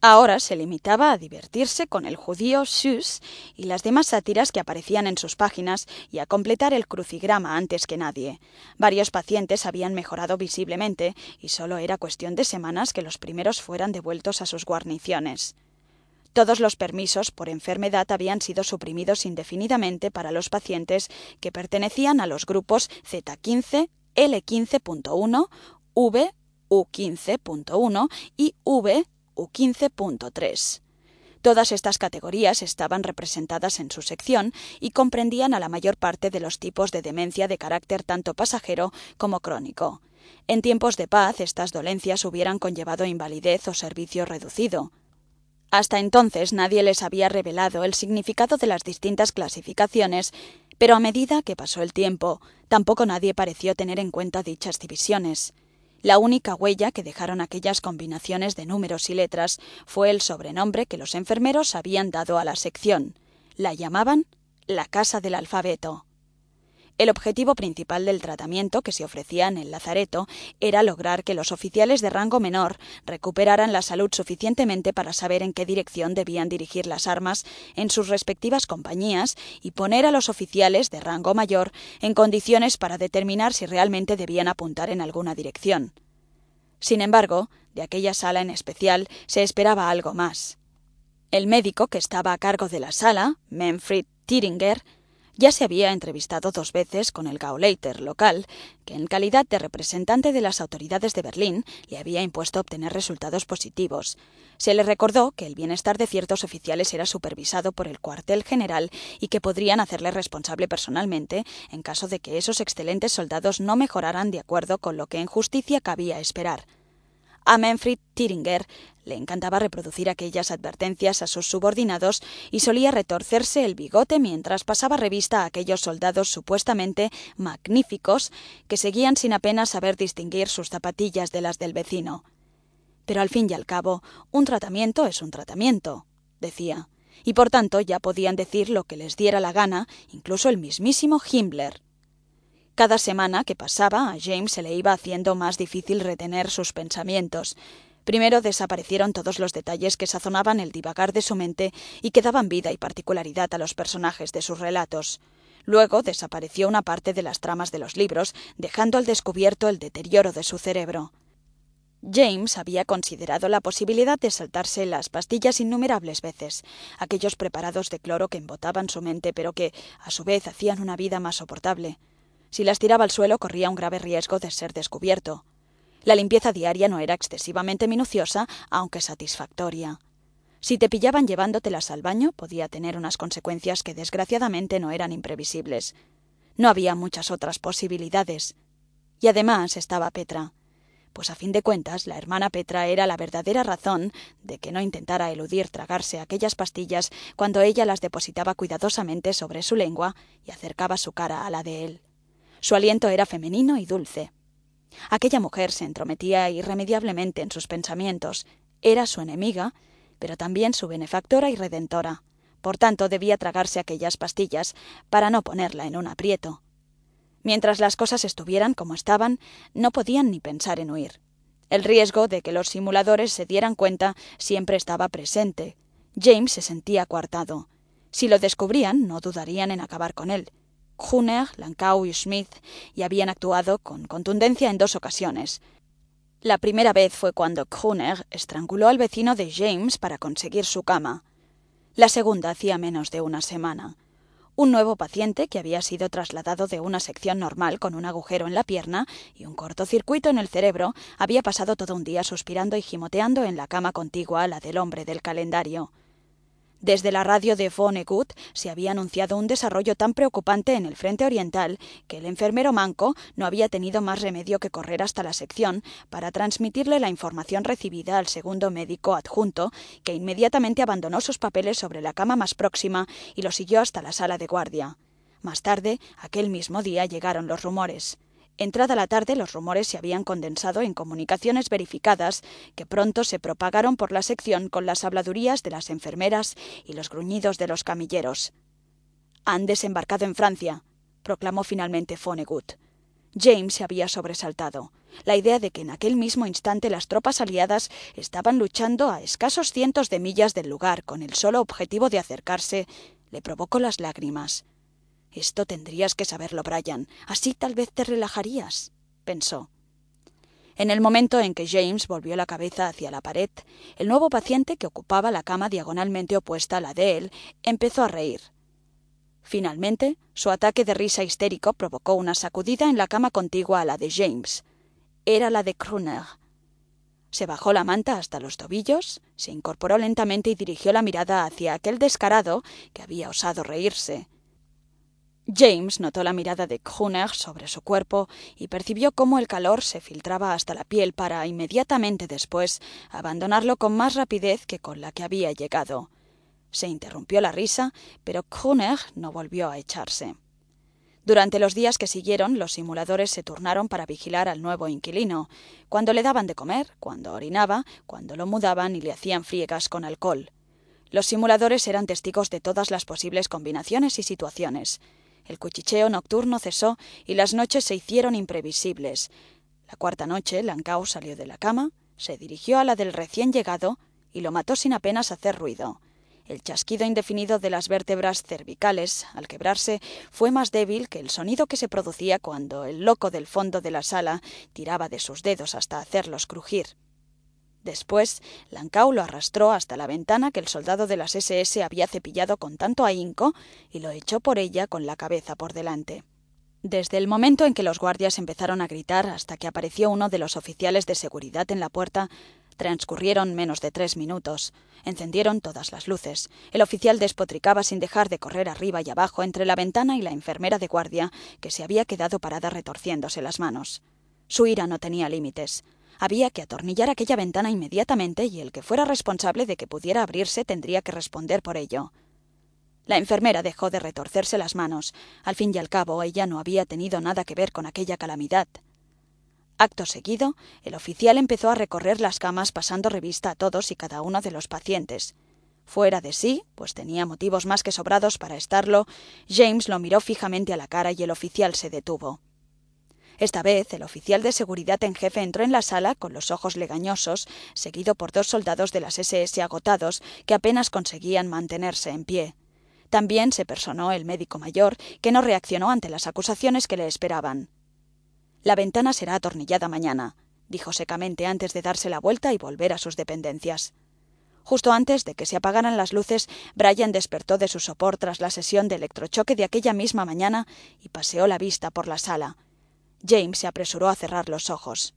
Ahora se limitaba a divertirse con el judío Sus y las demás sátiras que aparecían en sus páginas y a completar el crucigrama antes que nadie. Varios pacientes habían mejorado visiblemente y solo era cuestión de semanas que los primeros fueran devueltos a sus guarniciones. Todos los permisos por enfermedad habían sido suprimidos indefinidamente para los pacientes que pertenecían a los grupos Z15, L15.1, V, U15.1 y V U15.3. Todas estas categorías estaban representadas en su sección y comprendían a la mayor parte de los tipos de demencia de carácter tanto pasajero como crónico. En tiempos de paz, estas dolencias hubieran conllevado invalidez o servicio reducido. Hasta entonces nadie les había revelado el significado de las distintas clasificaciones, pero a medida que pasó el tiempo, tampoco nadie pareció tener en cuenta dichas divisiones. La única huella que dejaron aquellas combinaciones de números y letras fue el sobrenombre que los enfermeros habían dado a la sección. La llamaban la Casa del Alfabeto. El objetivo principal del tratamiento que se ofrecía en el lazareto era lograr que los oficiales de rango menor recuperaran la salud suficientemente para saber en qué dirección debían dirigir las armas en sus respectivas compañías y poner a los oficiales de rango mayor en condiciones para determinar si realmente debían apuntar en alguna dirección. Sin embargo, de aquella sala en especial se esperaba algo más. El médico que estaba a cargo de la sala, Manfred Tiringer, ya se había entrevistado dos veces con el Gauleiter local, que en calidad de representante de las autoridades de Berlín le había impuesto obtener resultados positivos. Se le recordó que el bienestar de ciertos oficiales era supervisado por el cuartel general y que podrían hacerle responsable personalmente en caso de que esos excelentes soldados no mejoraran de acuerdo con lo que en justicia cabía esperar. A Manfred Tiringer le encantaba reproducir aquellas advertencias a sus subordinados y solía retorcerse el bigote mientras pasaba revista a aquellos soldados supuestamente magníficos que seguían sin apenas saber distinguir sus zapatillas de las del vecino. Pero al fin y al cabo, un tratamiento es un tratamiento, decía, y por tanto ya podían decir lo que les diera la gana, incluso el mismísimo Himmler. Cada semana que pasaba a James se le iba haciendo más difícil retener sus pensamientos. Primero desaparecieron todos los detalles que sazonaban el divagar de su mente y que daban vida y particularidad a los personajes de sus relatos. Luego desapareció una parte de las tramas de los libros, dejando al descubierto el deterioro de su cerebro. James había considerado la posibilidad de saltarse las pastillas innumerables veces, aquellos preparados de cloro que embotaban su mente, pero que, a su vez, hacían una vida más soportable. Si las tiraba al suelo corría un grave riesgo de ser descubierto. La limpieza diaria no era excesivamente minuciosa, aunque satisfactoria. Si te pillaban llevándotelas al baño, podía tener unas consecuencias que desgraciadamente no eran imprevisibles. No había muchas otras posibilidades. Y además estaba Petra. Pues a fin de cuentas, la hermana Petra era la verdadera razón de que no intentara eludir tragarse aquellas pastillas cuando ella las depositaba cuidadosamente sobre su lengua y acercaba su cara a la de él. Su aliento era femenino y dulce. Aquella mujer se entrometía irremediablemente en sus pensamientos. Era su enemiga, pero también su benefactora y redentora. Por tanto, debía tragarse aquellas pastillas para no ponerla en un aprieto. Mientras las cosas estuvieran como estaban, no podían ni pensar en huir. El riesgo de que los simuladores se dieran cuenta siempre estaba presente. James se sentía coartado. Si lo descubrían, no dudarían en acabar con él. Hunner, Lancau y Smith y habían actuado con contundencia en dos ocasiones. La primera vez fue cuando Hunner estranguló al vecino de James para conseguir su cama. La segunda hacía menos de una semana. Un nuevo paciente que había sido trasladado de una sección normal con un agujero en la pierna y un cortocircuito en el cerebro había pasado todo un día suspirando y gimoteando en la cama contigua a la del hombre del calendario. Desde la radio de Vonnegut se había anunciado un desarrollo tan preocupante en el frente oriental que el enfermero manco no había tenido más remedio que correr hasta la sección para transmitirle la información recibida al segundo médico adjunto, que inmediatamente abandonó sus papeles sobre la cama más próxima y lo siguió hasta la sala de guardia. Más tarde, aquel mismo día llegaron los rumores. Entrada la tarde, los rumores se habían condensado en comunicaciones verificadas que pronto se propagaron por la sección con las habladurías de las enfermeras y los gruñidos de los camilleros. Han desembarcado en Francia, proclamó finalmente Fonegut. James se había sobresaltado. La idea de que en aquel mismo instante las tropas aliadas estaban luchando a escasos cientos de millas del lugar con el solo objetivo de acercarse le provocó las lágrimas. Esto tendrías que saberlo, Brian. Así tal vez te relajarías, pensó. En el momento en que James volvió la cabeza hacia la pared, el nuevo paciente, que ocupaba la cama diagonalmente opuesta a la de él, empezó a reír. Finalmente, su ataque de risa histérico provocó una sacudida en la cama contigua a la de James. Era la de Kruner. Se bajó la manta hasta los tobillos, se incorporó lentamente y dirigió la mirada hacia aquel descarado que había osado reírse. James notó la mirada de Kruner sobre su cuerpo y percibió cómo el calor se filtraba hasta la piel para inmediatamente después abandonarlo con más rapidez que con la que había llegado. Se interrumpió la risa, pero Kruner no volvió a echarse. Durante los días que siguieron, los simuladores se turnaron para vigilar al nuevo inquilino, cuando le daban de comer, cuando orinaba, cuando lo mudaban y le hacían friegas con alcohol. Los simuladores eran testigos de todas las posibles combinaciones y situaciones. El cuchicheo nocturno cesó y las noches se hicieron imprevisibles. La cuarta noche, Lancao salió de la cama, se dirigió a la del recién llegado y lo mató sin apenas hacer ruido. El chasquido indefinido de las vértebras cervicales, al quebrarse, fue más débil que el sonido que se producía cuando el loco del fondo de la sala tiraba de sus dedos hasta hacerlos crujir. Después, Lancau lo arrastró hasta la ventana que el soldado de las SS había cepillado con tanto ahínco y lo echó por ella con la cabeza por delante. Desde el momento en que los guardias empezaron a gritar hasta que apareció uno de los oficiales de seguridad en la puerta, Transcurrieron menos de tres minutos. Encendieron todas las luces. El oficial despotricaba sin dejar de correr arriba y abajo entre la ventana y la enfermera de guardia, que se había quedado parada retorciéndose las manos. Su ira no tenía límites. Había que atornillar aquella ventana inmediatamente y el que fuera responsable de que pudiera abrirse tendría que responder por ello. La enfermera dejó de retorcerse las manos. Al fin y al cabo, ella no había tenido nada que ver con aquella calamidad. Acto seguido, el oficial empezó a recorrer las camas pasando revista a todos y cada uno de los pacientes. Fuera de sí, pues tenía motivos más que sobrados para estarlo, James lo miró fijamente a la cara y el oficial se detuvo. Esta vez, el oficial de seguridad en jefe entró en la sala con los ojos legañosos, seguido por dos soldados de las SS agotados que apenas conseguían mantenerse en pie. También se personó el médico mayor, que no reaccionó ante las acusaciones que le esperaban. La ventana será atornillada mañana, dijo secamente antes de darse la vuelta y volver a sus dependencias. Justo antes de que se apagaran las luces, Brian despertó de su sopor tras la sesión de electrochoque de aquella misma mañana y paseó la vista por la sala. James se apresuró a cerrar los ojos.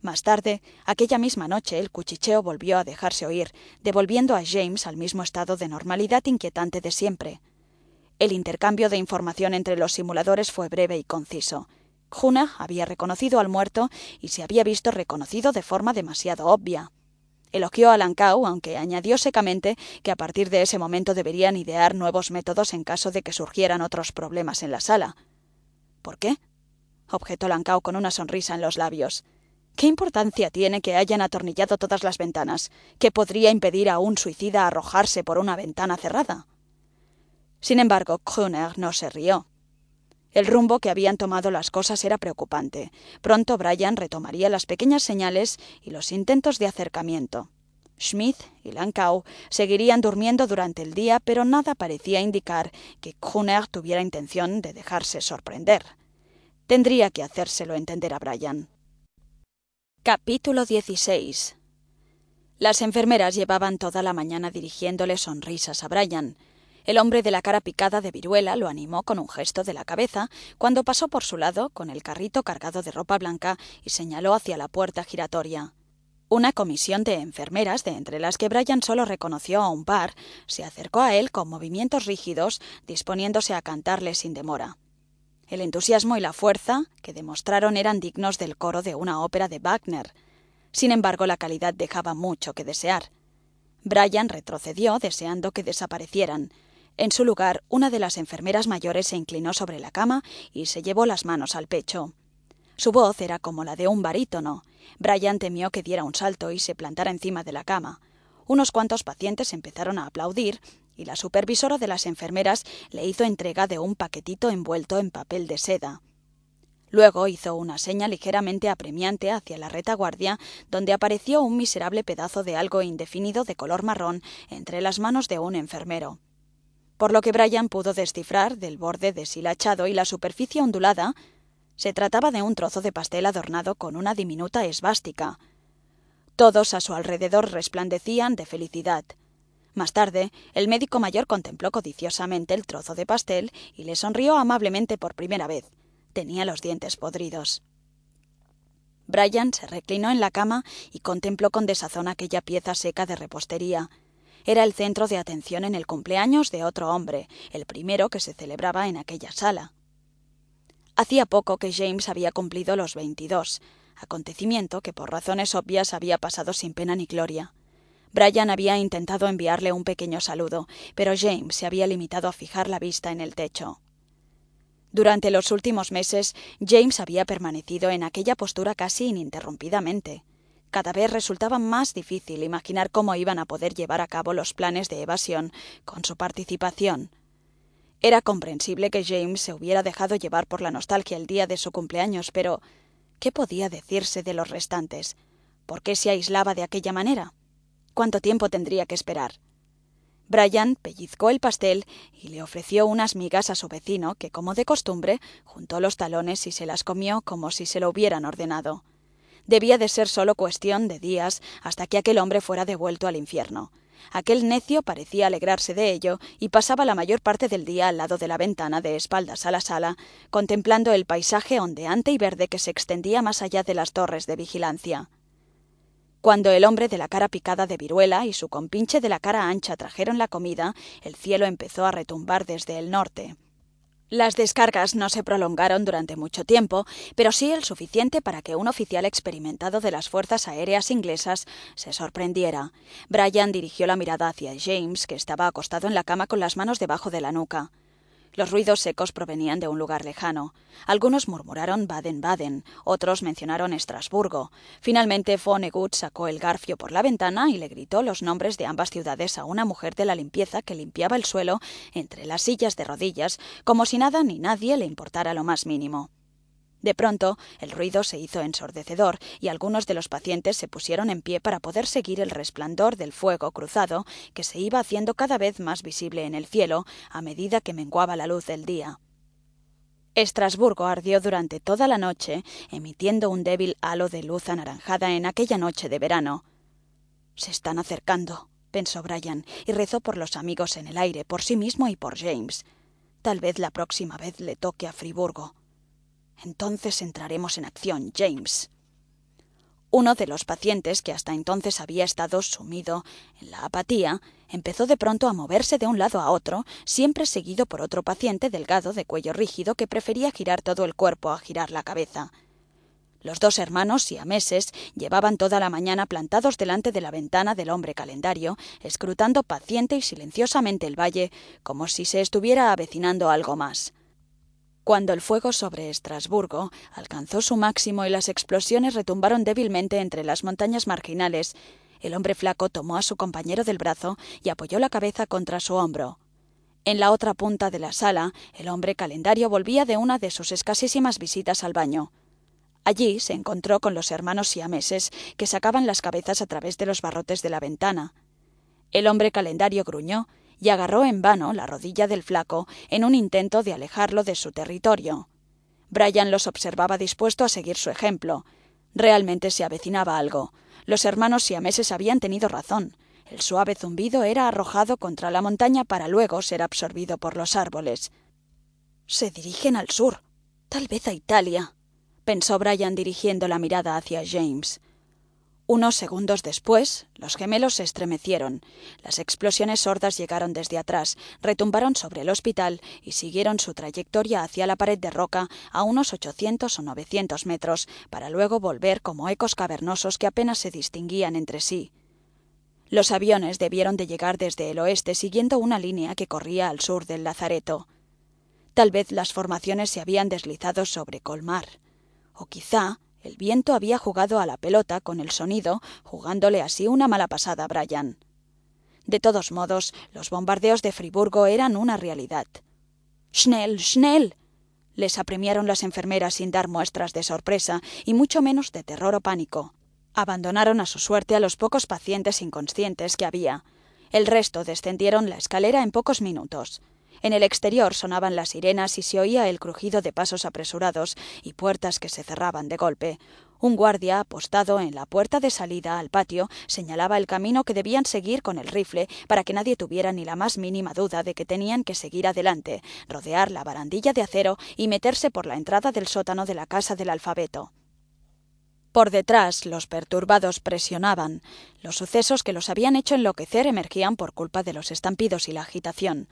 Más tarde, aquella misma noche, el cuchicheo volvió a dejarse oír, devolviendo a James al mismo estado de normalidad inquietante de siempre. El intercambio de información entre los simuladores fue breve y conciso. Juna había reconocido al muerto y se había visto reconocido de forma demasiado obvia. Elogió a Lancau, aunque añadió secamente que a partir de ese momento deberían idear nuevos métodos en caso de que surgieran otros problemas en la sala. ¿Por qué? Objetó Lancau con una sonrisa en los labios. ¿Qué importancia tiene que hayan atornillado todas las ventanas? ¿Qué podría impedir a un suicida arrojarse por una ventana cerrada? Sin embargo, Kruner no se rió. El rumbo que habían tomado las cosas era preocupante. Pronto Brian retomaría las pequeñas señales y los intentos de acercamiento. Schmidt y Lancau seguirían durmiendo durante el día, pero nada parecía indicar que Kruner tuviera intención de dejarse sorprender. Tendría que hacérselo entender a Brian. Capítulo 16 Las enfermeras llevaban toda la mañana dirigiéndole sonrisas a Brian. El hombre de la cara picada de viruela lo animó con un gesto de la cabeza cuando pasó por su lado con el carrito cargado de ropa blanca y señaló hacia la puerta giratoria. Una comisión de enfermeras, de entre las que Brian solo reconoció a un par, se acercó a él con movimientos rígidos, disponiéndose a cantarle sin demora. El entusiasmo y la fuerza que demostraron eran dignos del coro de una ópera de Wagner. Sin embargo, la calidad dejaba mucho que desear. Brian retrocedió deseando que desaparecieran, en su lugar, una de las enfermeras mayores se inclinó sobre la cama y se llevó las manos al pecho. Su voz era como la de un barítono. Brian temió que diera un salto y se plantara encima de la cama. Unos cuantos pacientes empezaron a aplaudir y la supervisora de las enfermeras le hizo entrega de un paquetito envuelto en papel de seda. Luego hizo una seña ligeramente apremiante hacia la retaguardia, donde apareció un miserable pedazo de algo indefinido de color marrón entre las manos de un enfermero. Por lo que Brian pudo descifrar del borde deshilachado y la superficie ondulada, se trataba de un trozo de pastel adornado con una diminuta esvástica. Todos a su alrededor resplandecían de felicidad. Más tarde, el médico mayor contempló codiciosamente el trozo de pastel y le sonrió amablemente por primera vez. Tenía los dientes podridos. Brian se reclinó en la cama y contempló con desazón aquella pieza seca de repostería. Era el centro de atención en el cumpleaños de otro hombre, el primero que se celebraba en aquella sala. Hacía poco que James había cumplido los veintidós, acontecimiento que por razones obvias había pasado sin pena ni gloria. Brian había intentado enviarle un pequeño saludo, pero James se había limitado a fijar la vista en el techo. Durante los últimos meses, James había permanecido en aquella postura casi ininterrumpidamente. Cada vez resultaba más difícil imaginar cómo iban a poder llevar a cabo los planes de evasión con su participación. Era comprensible que James se hubiera dejado llevar por la nostalgia el día de su cumpleaños, pero ¿qué podía decirse de los restantes? ¿Por qué se aislaba de aquella manera? ¿Cuánto tiempo tendría que esperar? Brian pellizcó el pastel y le ofreció unas migas a su vecino, que, como de costumbre, juntó los talones y se las comió como si se lo hubieran ordenado. Debía de ser solo cuestión de días hasta que aquel hombre fuera devuelto al infierno. Aquel necio parecía alegrarse de ello y pasaba la mayor parte del día al lado de la ventana de espaldas a la sala, contemplando el paisaje ondeante y verde que se extendía más allá de las torres de vigilancia. Cuando el hombre de la cara picada de viruela y su compinche de la cara ancha trajeron la comida, el cielo empezó a retumbar desde el norte. Las descargas no se prolongaron durante mucho tiempo, pero sí el suficiente para que un oficial experimentado de las fuerzas aéreas inglesas se sorprendiera. Brian dirigió la mirada hacia James, que estaba acostado en la cama con las manos debajo de la nuca. Los ruidos secos provenían de un lugar lejano. Algunos murmuraron Baden-Baden, otros mencionaron Estrasburgo. Finalmente, Vonnegut sacó el garfio por la ventana y le gritó los nombres de ambas ciudades a una mujer de la limpieza que limpiaba el suelo entre las sillas de rodillas, como si nada ni nadie le importara lo más mínimo. De pronto, el ruido se hizo ensordecedor y algunos de los pacientes se pusieron en pie para poder seguir el resplandor del fuego cruzado que se iba haciendo cada vez más visible en el cielo a medida que menguaba la luz del día. Estrasburgo ardió durante toda la noche, emitiendo un débil halo de luz anaranjada en aquella noche de verano. Se están acercando, pensó Brian, y rezó por los amigos en el aire, por sí mismo y por James. Tal vez la próxima vez le toque a Friburgo. Entonces entraremos en acción, James. Uno de los pacientes, que hasta entonces había estado sumido en la apatía, empezó de pronto a moverse de un lado a otro, siempre seguido por otro paciente delgado de cuello rígido que prefería girar todo el cuerpo a girar la cabeza. Los dos hermanos siameses llevaban toda la mañana plantados delante de la ventana del hombre calendario, escrutando paciente y silenciosamente el valle, como si se estuviera avecinando algo más. Cuando el fuego sobre Estrasburgo alcanzó su máximo y las explosiones retumbaron débilmente entre las montañas marginales, el hombre flaco tomó a su compañero del brazo y apoyó la cabeza contra su hombro. En la otra punta de la sala, el hombre calendario volvía de una de sus escasísimas visitas al baño. Allí se encontró con los hermanos siameses que sacaban las cabezas a través de los barrotes de la ventana. El hombre calendario gruñó y agarró en vano la rodilla del flaco en un intento de alejarlo de su territorio. Brian los observaba dispuesto a seguir su ejemplo. Realmente se avecinaba algo. Los hermanos siameses habían tenido razón. El suave zumbido era arrojado contra la montaña para luego ser absorbido por los árboles. Se dirigen al sur, tal vez a Italia, pensó Brian dirigiendo la mirada hacia James. Unos segundos después, los gemelos se estremecieron. Las explosiones sordas llegaron desde atrás, retumbaron sobre el hospital y siguieron su trayectoria hacia la pared de roca a unos ochocientos o novecientos metros, para luego volver como ecos cavernosos que apenas se distinguían entre sí. Los aviones debieron de llegar desde el oeste siguiendo una línea que corría al sur del lazareto. Tal vez las formaciones se habían deslizado sobre Colmar. O quizá el viento había jugado a la pelota con el sonido, jugándole así una mala pasada a Brian. De todos modos, los bombardeos de Friburgo eran una realidad. Schnell, Schnell. Les apremiaron las enfermeras sin dar muestras de sorpresa y mucho menos de terror o pánico. Abandonaron a su suerte a los pocos pacientes inconscientes que había. El resto descendieron la escalera en pocos minutos. En el exterior sonaban las sirenas y se oía el crujido de pasos apresurados y puertas que se cerraban de golpe. Un guardia, apostado en la puerta de salida al patio, señalaba el camino que debían seguir con el rifle para que nadie tuviera ni la más mínima duda de que tenían que seguir adelante, rodear la barandilla de acero y meterse por la entrada del sótano de la casa del alfabeto. Por detrás, los perturbados presionaban. Los sucesos que los habían hecho enloquecer emergían por culpa de los estampidos y la agitación.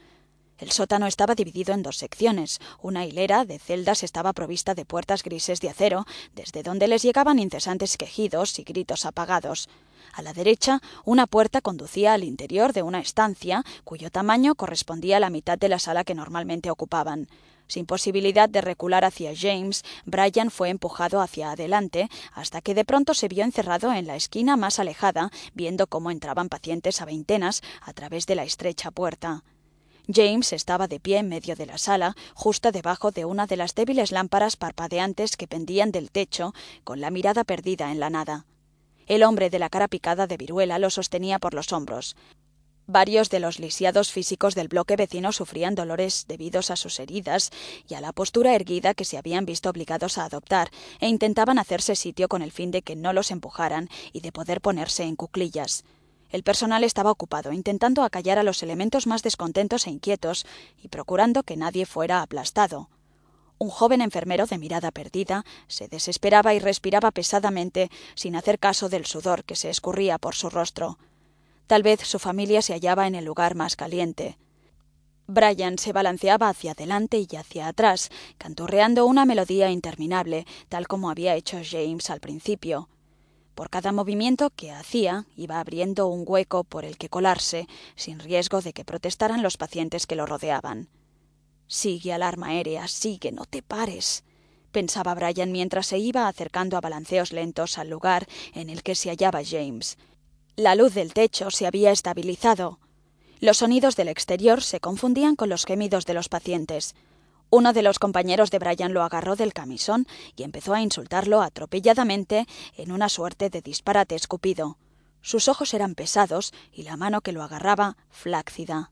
El sótano estaba dividido en dos secciones. Una hilera de celdas estaba provista de puertas grises de acero, desde donde les llegaban incesantes quejidos y gritos apagados. A la derecha, una puerta conducía al interior de una estancia, cuyo tamaño correspondía a la mitad de la sala que normalmente ocupaban. Sin posibilidad de recular hacia James, Brian fue empujado hacia adelante hasta que de pronto se vio encerrado en la esquina más alejada, viendo cómo entraban pacientes a veintenas a través de la estrecha puerta. James estaba de pie en medio de la sala, justo debajo de una de las débiles lámparas parpadeantes que pendían del techo, con la mirada perdida en la nada. El hombre de la cara picada de viruela lo sostenía por los hombros. Varios de los lisiados físicos del bloque vecino sufrían dolores debidos a sus heridas y a la postura erguida que se habían visto obligados a adoptar, e intentaban hacerse sitio con el fin de que no los empujaran y de poder ponerse en cuclillas. El personal estaba ocupado intentando acallar a los elementos más descontentos e inquietos y procurando que nadie fuera aplastado. Un joven enfermero de mirada perdida se desesperaba y respiraba pesadamente sin hacer caso del sudor que se escurría por su rostro. Tal vez su familia se hallaba en el lugar más caliente. Brian se balanceaba hacia adelante y hacia atrás, canturreando una melodía interminable, tal como había hecho James al principio. Por cada movimiento que hacía, iba abriendo un hueco por el que colarse, sin riesgo de que protestaran los pacientes que lo rodeaban. Sigue, alarma aérea, sigue, no te pares pensaba Brian mientras se iba acercando a balanceos lentos al lugar en el que se hallaba James. La luz del techo se había estabilizado. Los sonidos del exterior se confundían con los gemidos de los pacientes. Uno de los compañeros de Brian lo agarró del camisón y empezó a insultarlo atropelladamente en una suerte de disparate escupido. Sus ojos eran pesados y la mano que lo agarraba flácida.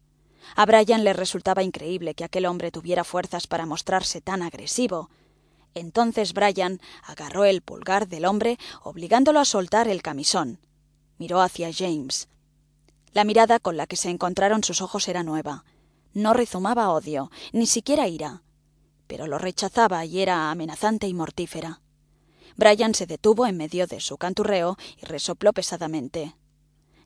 A Brian le resultaba increíble que aquel hombre tuviera fuerzas para mostrarse tan agresivo. Entonces Brian agarró el pulgar del hombre, obligándolo a soltar el camisón miró hacia James. La mirada con la que se encontraron sus ojos era nueva. No rezumaba odio, ni siquiera ira, pero lo rechazaba y era amenazante y mortífera. Brian se detuvo en medio de su canturreo y resopló pesadamente.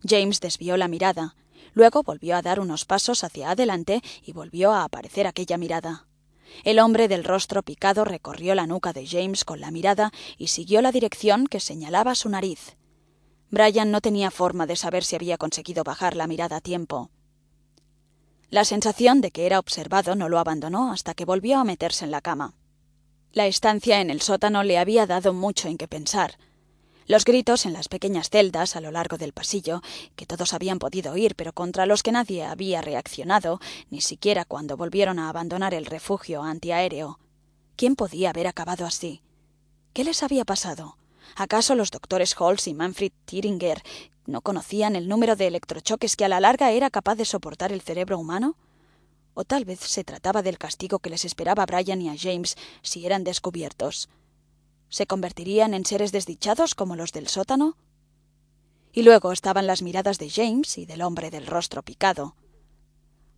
James desvió la mirada, luego volvió a dar unos pasos hacia adelante y volvió a aparecer aquella mirada. El hombre del rostro picado recorrió la nuca de James con la mirada y siguió la dirección que señalaba su nariz. Brian no tenía forma de saber si había conseguido bajar la mirada a tiempo. La sensación de que era observado no lo abandonó hasta que volvió a meterse en la cama. La estancia en el sótano le había dado mucho en qué pensar. Los gritos en las pequeñas celdas a lo largo del pasillo, que todos habían podido oír, pero contra los que nadie había reaccionado, ni siquiera cuando volvieron a abandonar el refugio antiaéreo. ¿Quién podía haber acabado así? ¿Qué les había pasado? ¿Acaso los doctores Holz y Manfred Thiringer no conocían el número de electrochoques que a la larga era capaz de soportar el cerebro humano? O tal vez se trataba del castigo que les esperaba a Brian y a James si eran descubiertos. ¿Se convertirían en seres desdichados como los del sótano? Y luego estaban las miradas de James y del hombre del rostro picado.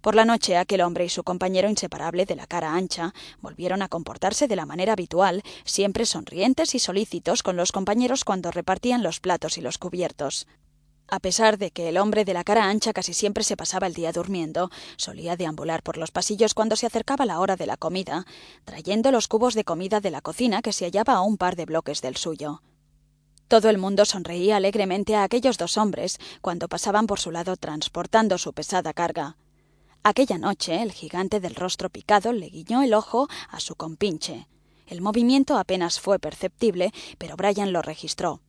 Por la noche aquel hombre y su compañero inseparable de la cara ancha volvieron a comportarse de la manera habitual, siempre sonrientes y solícitos con los compañeros cuando repartían los platos y los cubiertos. A pesar de que el hombre de la cara ancha casi siempre se pasaba el día durmiendo, solía deambular por los pasillos cuando se acercaba la hora de la comida, trayendo los cubos de comida de la cocina que se hallaba a un par de bloques del suyo. Todo el mundo sonreía alegremente a aquellos dos hombres cuando pasaban por su lado transportando su pesada carga. Aquella noche el gigante del rostro picado le guiñó el ojo a su compinche. El movimiento apenas fue perceptible, pero Brian lo registró.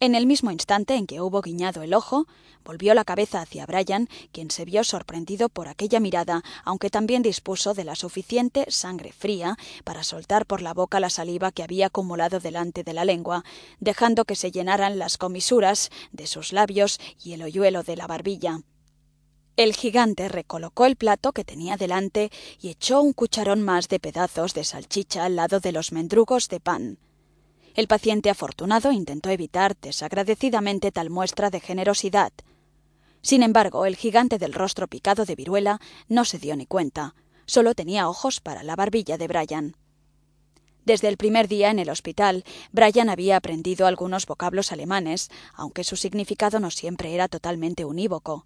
En el mismo instante en que hubo guiñado el ojo, volvió la cabeza hacia Brian, quien se vio sorprendido por aquella mirada, aunque también dispuso de la suficiente sangre fría para soltar por la boca la saliva que había acumulado delante de la lengua, dejando que se llenaran las comisuras de sus labios y el hoyuelo de la barbilla. El gigante recolocó el plato que tenía delante y echó un cucharón más de pedazos de salchicha al lado de los mendrugos de pan. El paciente afortunado intentó evitar desagradecidamente tal muestra de generosidad. Sin embargo, el gigante del rostro picado de viruela no se dio ni cuenta. Solo tenía ojos para la barbilla de Brian. Desde el primer día en el hospital, Brian había aprendido algunos vocablos alemanes, aunque su significado no siempre era totalmente unívoco.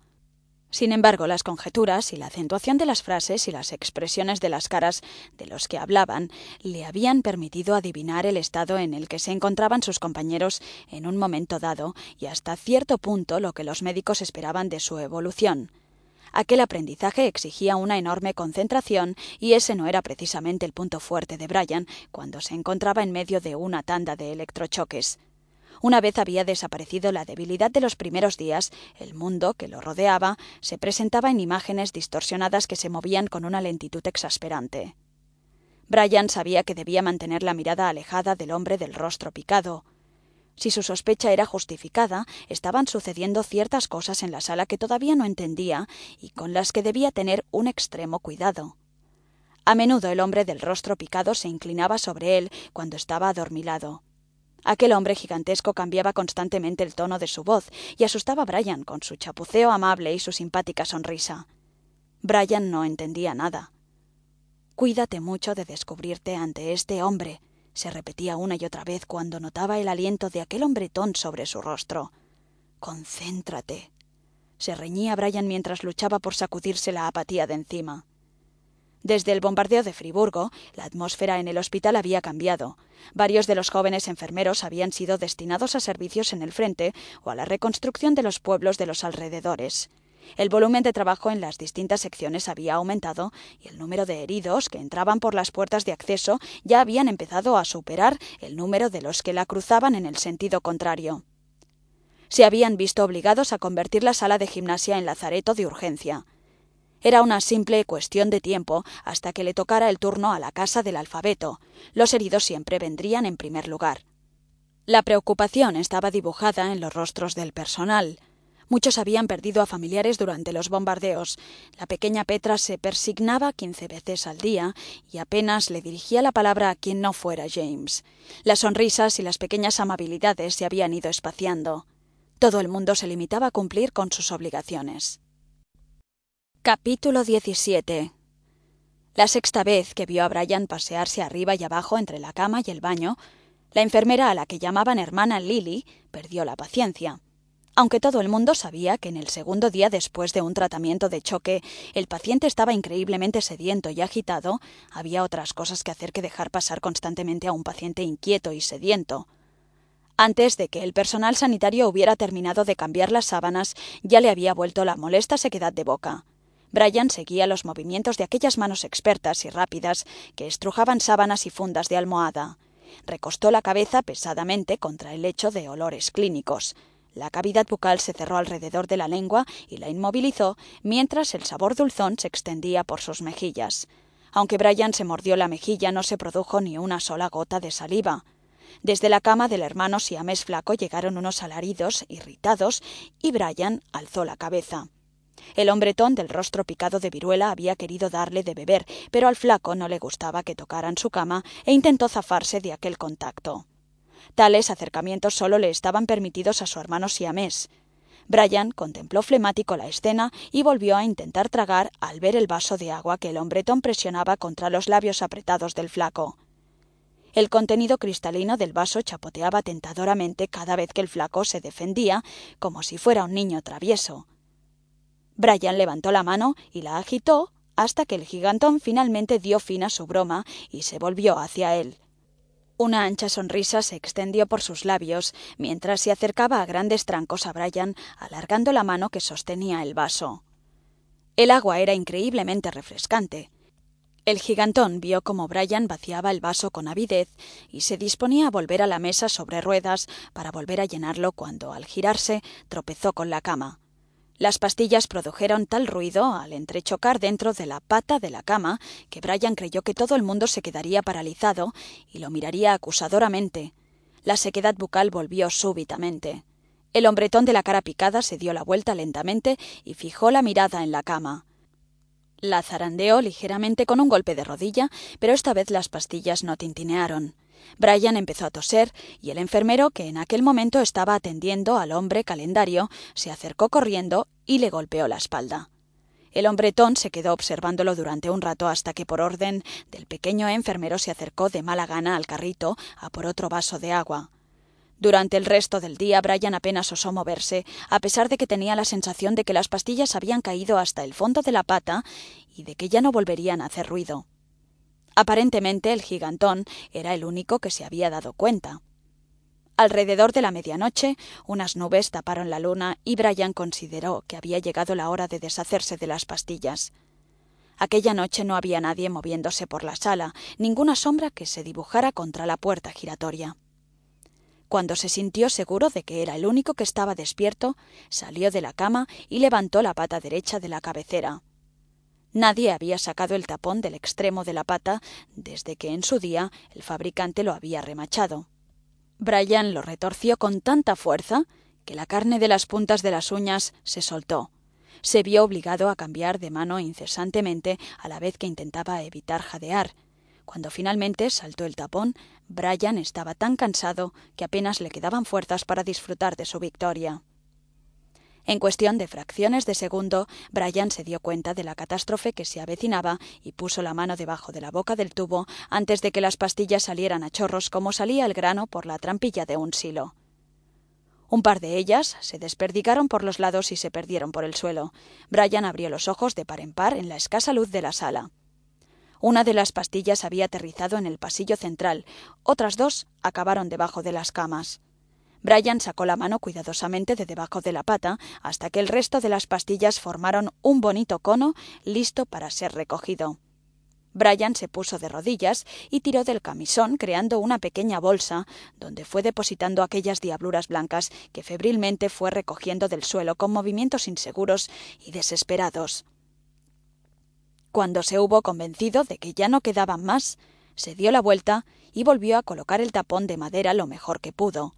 Sin embargo, las conjeturas y la acentuación de las frases y las expresiones de las caras de los que hablaban le habían permitido adivinar el estado en el que se encontraban sus compañeros en un momento dado y hasta cierto punto lo que los médicos esperaban de su evolución. Aquel aprendizaje exigía una enorme concentración y ese no era precisamente el punto fuerte de Brian cuando se encontraba en medio de una tanda de electrochoques. Una vez había desaparecido la debilidad de los primeros días, el mundo que lo rodeaba se presentaba en imágenes distorsionadas que se movían con una lentitud exasperante. Brian sabía que debía mantener la mirada alejada del hombre del rostro picado. Si su sospecha era justificada, estaban sucediendo ciertas cosas en la sala que todavía no entendía y con las que debía tener un extremo cuidado. A menudo el hombre del rostro picado se inclinaba sobre él cuando estaba adormilado. Aquel hombre gigantesco cambiaba constantemente el tono de su voz y asustaba a Brian con su chapuceo amable y su simpática sonrisa. Brian no entendía nada. Cuídate mucho de descubrirte ante este hombre, se repetía una y otra vez cuando notaba el aliento de aquel hombretón sobre su rostro. Concéntrate. Se reñía Brian mientras luchaba por sacudirse la apatía de encima. Desde el bombardeo de Friburgo, la atmósfera en el hospital había cambiado. Varios de los jóvenes enfermeros habían sido destinados a servicios en el frente o a la reconstrucción de los pueblos de los alrededores. El volumen de trabajo en las distintas secciones había aumentado y el número de heridos que entraban por las puertas de acceso ya habían empezado a superar el número de los que la cruzaban en el sentido contrario. Se habían visto obligados a convertir la sala de gimnasia en lazareto de urgencia. Era una simple cuestión de tiempo hasta que le tocara el turno a la casa del alfabeto. Los heridos siempre vendrían en primer lugar. La preocupación estaba dibujada en los rostros del personal. Muchos habían perdido a familiares durante los bombardeos. La pequeña Petra se persignaba quince veces al día y apenas le dirigía la palabra a quien no fuera James. Las sonrisas y las pequeñas amabilidades se habían ido espaciando. Todo el mundo se limitaba a cumplir con sus obligaciones. Capítulo 17 La sexta vez que vio a Brian pasearse arriba y abajo entre la cama y el baño, la enfermera a la que llamaban hermana Lily perdió la paciencia. Aunque todo el mundo sabía que en el segundo día después de un tratamiento de choque el paciente estaba increíblemente sediento y agitado, había otras cosas que hacer que dejar pasar constantemente a un paciente inquieto y sediento. Antes de que el personal sanitario hubiera terminado de cambiar las sábanas, ya le había vuelto la molesta sequedad de boca. Brian seguía los movimientos de aquellas manos expertas y rápidas que estrujaban sábanas y fundas de almohada. Recostó la cabeza pesadamente contra el lecho de olores clínicos. La cavidad bucal se cerró alrededor de la lengua y la inmovilizó, mientras el sabor dulzón se extendía por sus mejillas. Aunque Brian se mordió la mejilla, no se produjo ni una sola gota de saliva. Desde la cama del hermano siamés flaco llegaron unos alaridos irritados y Brian alzó la cabeza. El hombretón del rostro picado de viruela había querido darle de beber, pero al flaco no le gustaba que tocaran su cama e intentó zafarse de aquel contacto. Tales acercamientos solo le estaban permitidos a su hermano siamés. Brian contempló flemático la escena y volvió a intentar tragar al ver el vaso de agua que el hombretón presionaba contra los labios apretados del flaco. El contenido cristalino del vaso chapoteaba tentadoramente cada vez que el flaco se defendía, como si fuera un niño travieso. Brian levantó la mano y la agitó hasta que el gigantón finalmente dio fin a su broma y se volvió hacia él. Una ancha sonrisa se extendió por sus labios mientras se acercaba a grandes trancos a Brian, alargando la mano que sostenía el vaso. El agua era increíblemente refrescante. El gigantón vio cómo Brian vaciaba el vaso con avidez y se disponía a volver a la mesa sobre ruedas para volver a llenarlo cuando, al girarse, tropezó con la cama. Las pastillas produjeron tal ruido al entrechocar dentro de la pata de la cama que Brian creyó que todo el mundo se quedaría paralizado y lo miraría acusadoramente. La sequedad bucal volvió súbitamente. El hombretón de la cara picada se dio la vuelta lentamente y fijó la mirada en la cama. La zarandeó ligeramente con un golpe de rodilla, pero esta vez las pastillas no tintinearon. Brian empezó a toser y el enfermero, que en aquel momento estaba atendiendo al hombre calendario, se acercó corriendo y le golpeó la espalda. El hombretón se quedó observándolo durante un rato hasta que por orden del pequeño enfermero se acercó de mala gana al carrito a por otro vaso de agua. Durante el resto del día Brian apenas osó moverse, a pesar de que tenía la sensación de que las pastillas habían caído hasta el fondo de la pata y de que ya no volverían a hacer ruido. Aparentemente el gigantón era el único que se había dado cuenta. Alrededor de la medianoche, unas nubes taparon la luna y Brian consideró que había llegado la hora de deshacerse de las pastillas. Aquella noche no había nadie moviéndose por la sala, ninguna sombra que se dibujara contra la puerta giratoria. Cuando se sintió seguro de que era el único que estaba despierto, salió de la cama y levantó la pata derecha de la cabecera. Nadie había sacado el tapón del extremo de la pata desde que en su día el fabricante lo había remachado. Brian lo retorció con tanta fuerza que la carne de las puntas de las uñas se soltó. Se vio obligado a cambiar de mano incesantemente a la vez que intentaba evitar jadear, cuando finalmente saltó el tapón, Brian estaba tan cansado que apenas le quedaban fuerzas para disfrutar de su victoria. En cuestión de fracciones de segundo, Brian se dio cuenta de la catástrofe que se avecinaba y puso la mano debajo de la boca del tubo antes de que las pastillas salieran a chorros como salía el grano por la trampilla de un silo. Un par de ellas se desperdigaron por los lados y se perdieron por el suelo. Brian abrió los ojos de par en par en la escasa luz de la sala. Una de las pastillas había aterrizado en el pasillo central, otras dos acabaron debajo de las camas. Brian sacó la mano cuidadosamente de debajo de la pata hasta que el resto de las pastillas formaron un bonito cono listo para ser recogido. Brian se puso de rodillas y tiró del camisón creando una pequeña bolsa donde fue depositando aquellas diabluras blancas que febrilmente fue recogiendo del suelo con movimientos inseguros y desesperados. Cuando se hubo convencido de que ya no quedaban más, se dio la vuelta y volvió a colocar el tapón de madera lo mejor que pudo.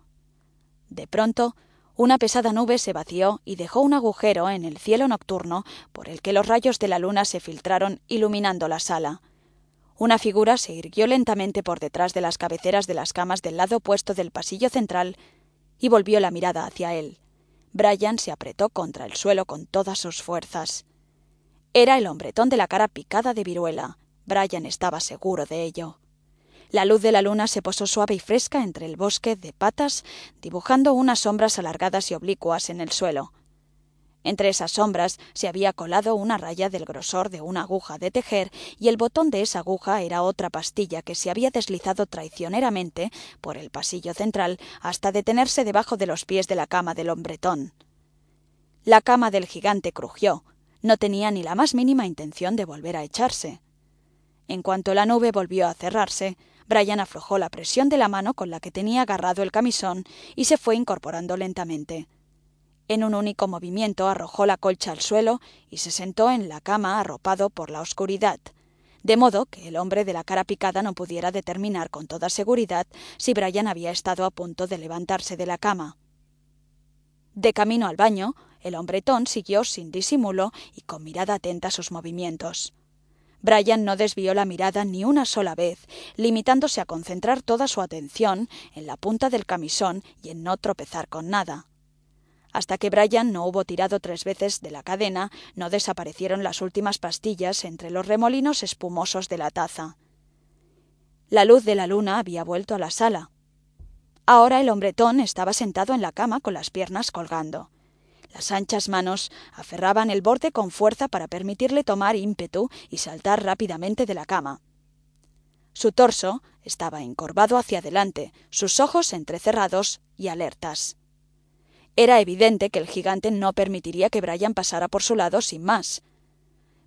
De pronto, una pesada nube se vació y dejó un agujero en el cielo nocturno por el que los rayos de la luna se filtraron iluminando la sala. Una figura se irguió lentamente por detrás de las cabeceras de las camas del lado opuesto del pasillo central y volvió la mirada hacia él. Brian se apretó contra el suelo con todas sus fuerzas. Era el hombretón de la cara picada de viruela. Brian estaba seguro de ello. La luz de la luna se posó suave y fresca entre el bosque de patas, dibujando unas sombras alargadas y oblicuas en el suelo. Entre esas sombras se había colado una raya del grosor de una aguja de tejer, y el botón de esa aguja era otra pastilla que se había deslizado traicioneramente por el pasillo central hasta detenerse debajo de los pies de la cama del hombretón. La cama del gigante crujió, no tenía ni la más mínima intención de volver a echarse. En cuanto la nube volvió a cerrarse, Brian aflojó la presión de la mano con la que tenía agarrado el camisón y se fue incorporando lentamente. En un único movimiento arrojó la colcha al suelo y se sentó en la cama arropado por la oscuridad, de modo que el hombre de la cara picada no pudiera determinar con toda seguridad si Brian había estado a punto de levantarse de la cama. De camino al baño, el hombretón siguió sin disimulo y con mirada atenta sus movimientos. Brian no desvió la mirada ni una sola vez, limitándose a concentrar toda su atención en la punta del camisón y en no tropezar con nada. Hasta que Brian no hubo tirado tres veces de la cadena, no desaparecieron las últimas pastillas entre los remolinos espumosos de la taza. La luz de la luna había vuelto a la sala. Ahora el hombretón estaba sentado en la cama con las piernas colgando. Las anchas manos aferraban el borde con fuerza para permitirle tomar ímpetu y saltar rápidamente de la cama. Su torso estaba encorvado hacia adelante, sus ojos entrecerrados y alertas. Era evidente que el gigante no permitiría que Brian pasara por su lado sin más.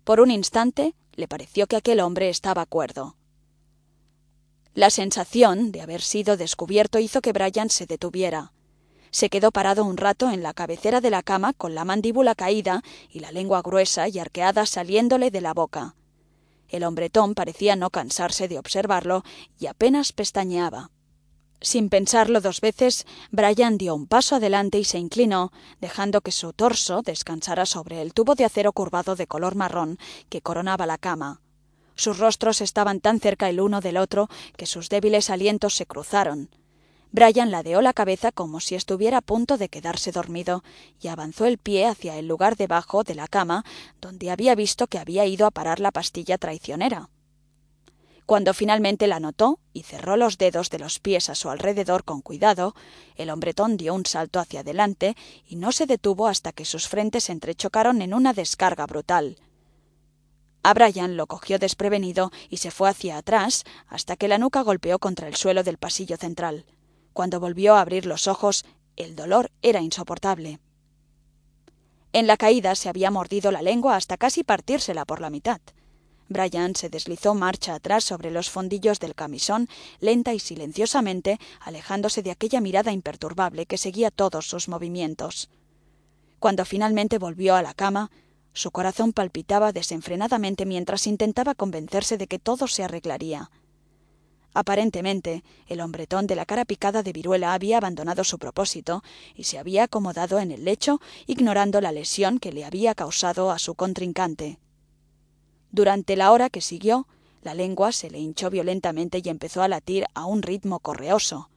Por un instante le pareció que aquel hombre estaba cuerdo. La sensación de haber sido descubierto hizo que Brian se detuviera. Se quedó parado un rato en la cabecera de la cama con la mandíbula caída y la lengua gruesa y arqueada saliéndole de la boca. El hombretón parecía no cansarse de observarlo y apenas pestañeaba. Sin pensarlo dos veces, Brian dio un paso adelante y se inclinó, dejando que su torso descansara sobre el tubo de acero curvado de color marrón que coronaba la cama. Sus rostros estaban tan cerca el uno del otro que sus débiles alientos se cruzaron. Brian ladeó la cabeza como si estuviera a punto de quedarse dormido y avanzó el pie hacia el lugar debajo de la cama donde había visto que había ido a parar la pastilla traicionera. Cuando finalmente la notó y cerró los dedos de los pies a su alrededor con cuidado, el hombretón dio un salto hacia adelante y no se detuvo hasta que sus frentes se entrechocaron en una descarga brutal. A Brian lo cogió desprevenido y se fue hacia atrás hasta que la nuca golpeó contra el suelo del pasillo central. Cuando volvió a abrir los ojos, el dolor era insoportable. En la caída se había mordido la lengua hasta casi partírsela por la mitad. Brian se deslizó marcha atrás sobre los fondillos del camisón, lenta y silenciosamente, alejándose de aquella mirada imperturbable que seguía todos sus movimientos. Cuando finalmente volvió a la cama, su corazón palpitaba desenfrenadamente mientras intentaba convencerse de que todo se arreglaría. Aparentemente, el hombretón de la cara picada de viruela había abandonado su propósito y se había acomodado en el lecho, ignorando la lesión que le había causado a su contrincante. Durante la hora que siguió, la lengua se le hinchó violentamente y empezó a latir a un ritmo correoso.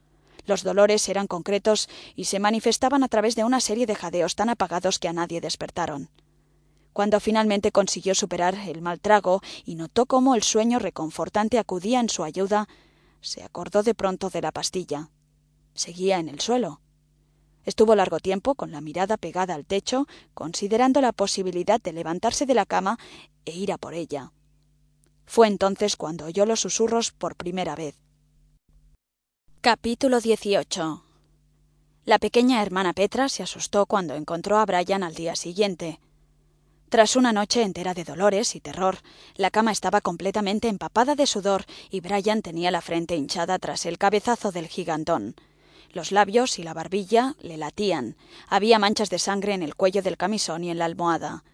Los dolores eran concretos y se manifestaban a través de una serie de jadeos tan apagados que a nadie despertaron. Cuando finalmente consiguió superar el mal trago y notó cómo el sueño reconfortante acudía en su ayuda, se acordó de pronto de la pastilla. Seguía en el suelo. Estuvo largo tiempo con la mirada pegada al techo, considerando la posibilidad de levantarse de la cama e ir a por ella. Fue entonces cuando oyó los susurros por primera vez. Capítulo 18 La pequeña hermana Petra se asustó cuando encontró a Brian al día siguiente. Tras una noche entera de dolores y terror, la cama estaba completamente empapada de sudor y Brian tenía la frente hinchada tras el cabezazo del gigantón. Los labios y la barbilla le latían. Había manchas de sangre en el cuello del camisón y en la almohada.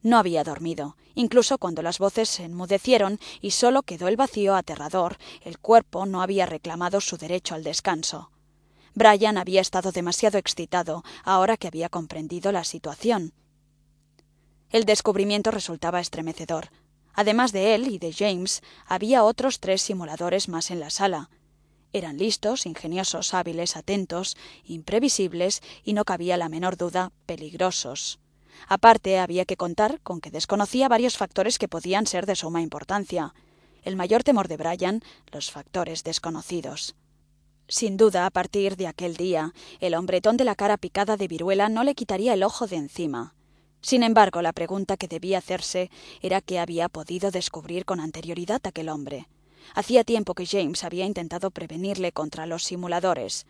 No había dormido. Incluso cuando las voces se enmudecieron y solo quedó el vacío aterrador, el cuerpo no había reclamado su derecho al descanso. Brian había estado demasiado excitado ahora que había comprendido la situación. El descubrimiento resultaba estremecedor. Además de él y de James, había otros tres simuladores más en la sala. Eran listos, ingeniosos, hábiles, atentos, imprevisibles y no cabía la menor duda, peligrosos. Aparte, había que contar con que desconocía varios factores que podían ser de suma importancia. El mayor temor de Brian, los factores desconocidos. Sin duda, a partir de aquel día, el hombretón de la cara picada de viruela no le quitaría el ojo de encima. Sin embargo, la pregunta que debía hacerse era qué había podido descubrir con anterioridad aquel hombre. Hacía tiempo que James había intentado prevenirle contra los simuladores.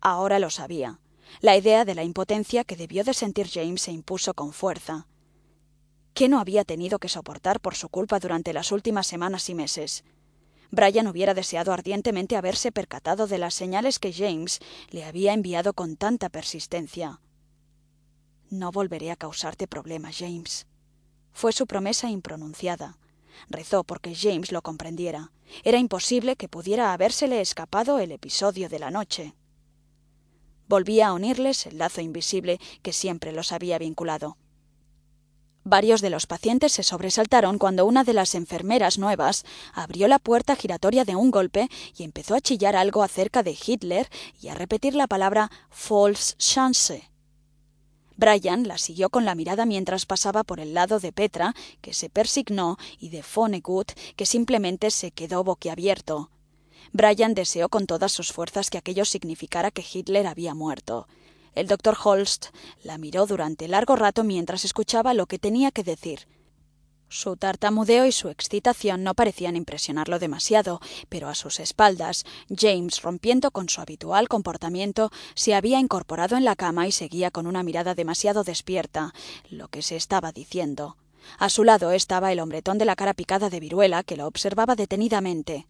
Ahora lo sabía. La idea de la impotencia que debió de sentir James se impuso con fuerza. ¿Qué no había tenido que soportar por su culpa durante las últimas semanas y meses? Brian hubiera deseado ardientemente haberse percatado de las señales que James le había enviado con tanta persistencia. No volveré a causarte problemas, James. Fue su promesa impronunciada. Rezó porque James lo comprendiera. Era imposible que pudiera habérsele escapado el episodio de la noche. Volvía a unirles el lazo invisible que siempre los había vinculado. Varios de los pacientes se sobresaltaron cuando una de las enfermeras nuevas abrió la puerta giratoria de un golpe y empezó a chillar algo acerca de Hitler y a repetir la palabra false chance. Brian la siguió con la mirada mientras pasaba por el lado de Petra, que se persignó, y de Fonegut, que simplemente se quedó boquiabierto. Brian deseó con todas sus fuerzas que aquello significara que Hitler había muerto. El doctor Holst la miró durante largo rato mientras escuchaba lo que tenía que decir. Su tartamudeo y su excitación no parecían impresionarlo demasiado, pero a sus espaldas, James, rompiendo con su habitual comportamiento, se había incorporado en la cama y seguía con una mirada demasiado despierta lo que se estaba diciendo. A su lado estaba el hombretón de la cara picada de viruela que lo observaba detenidamente.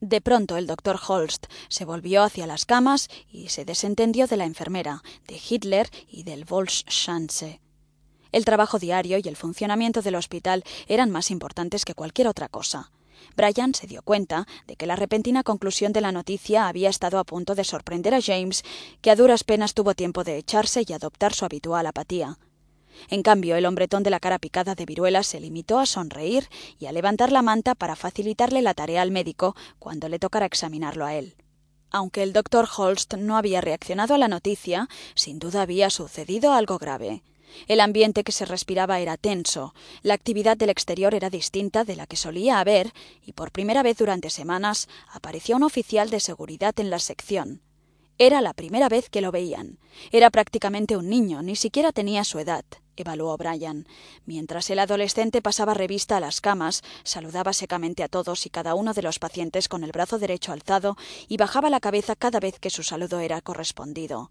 De pronto el doctor Holst se volvió hacia las camas y se desentendió de la enfermera, de Hitler y del Volksschanze. El trabajo diario y el funcionamiento del hospital eran más importantes que cualquier otra cosa. Brian se dio cuenta de que la repentina conclusión de la noticia había estado a punto de sorprender a James, que a duras penas tuvo tiempo de echarse y adoptar su habitual apatía. En cambio, el hombretón de la cara picada de viruela se limitó a sonreír y a levantar la manta para facilitarle la tarea al médico cuando le tocara examinarlo a él. Aunque el doctor Holst no había reaccionado a la noticia, sin duda había sucedido algo grave. El ambiente que se respiraba era tenso, la actividad del exterior era distinta de la que solía haber, y por primera vez durante semanas apareció un oficial de seguridad en la sección. Era la primera vez que lo veían. Era prácticamente un niño, ni siquiera tenía su edad, evaluó Brian. Mientras el adolescente pasaba revista a las camas, saludaba secamente a todos y cada uno de los pacientes con el brazo derecho alzado y bajaba la cabeza cada vez que su saludo era correspondido.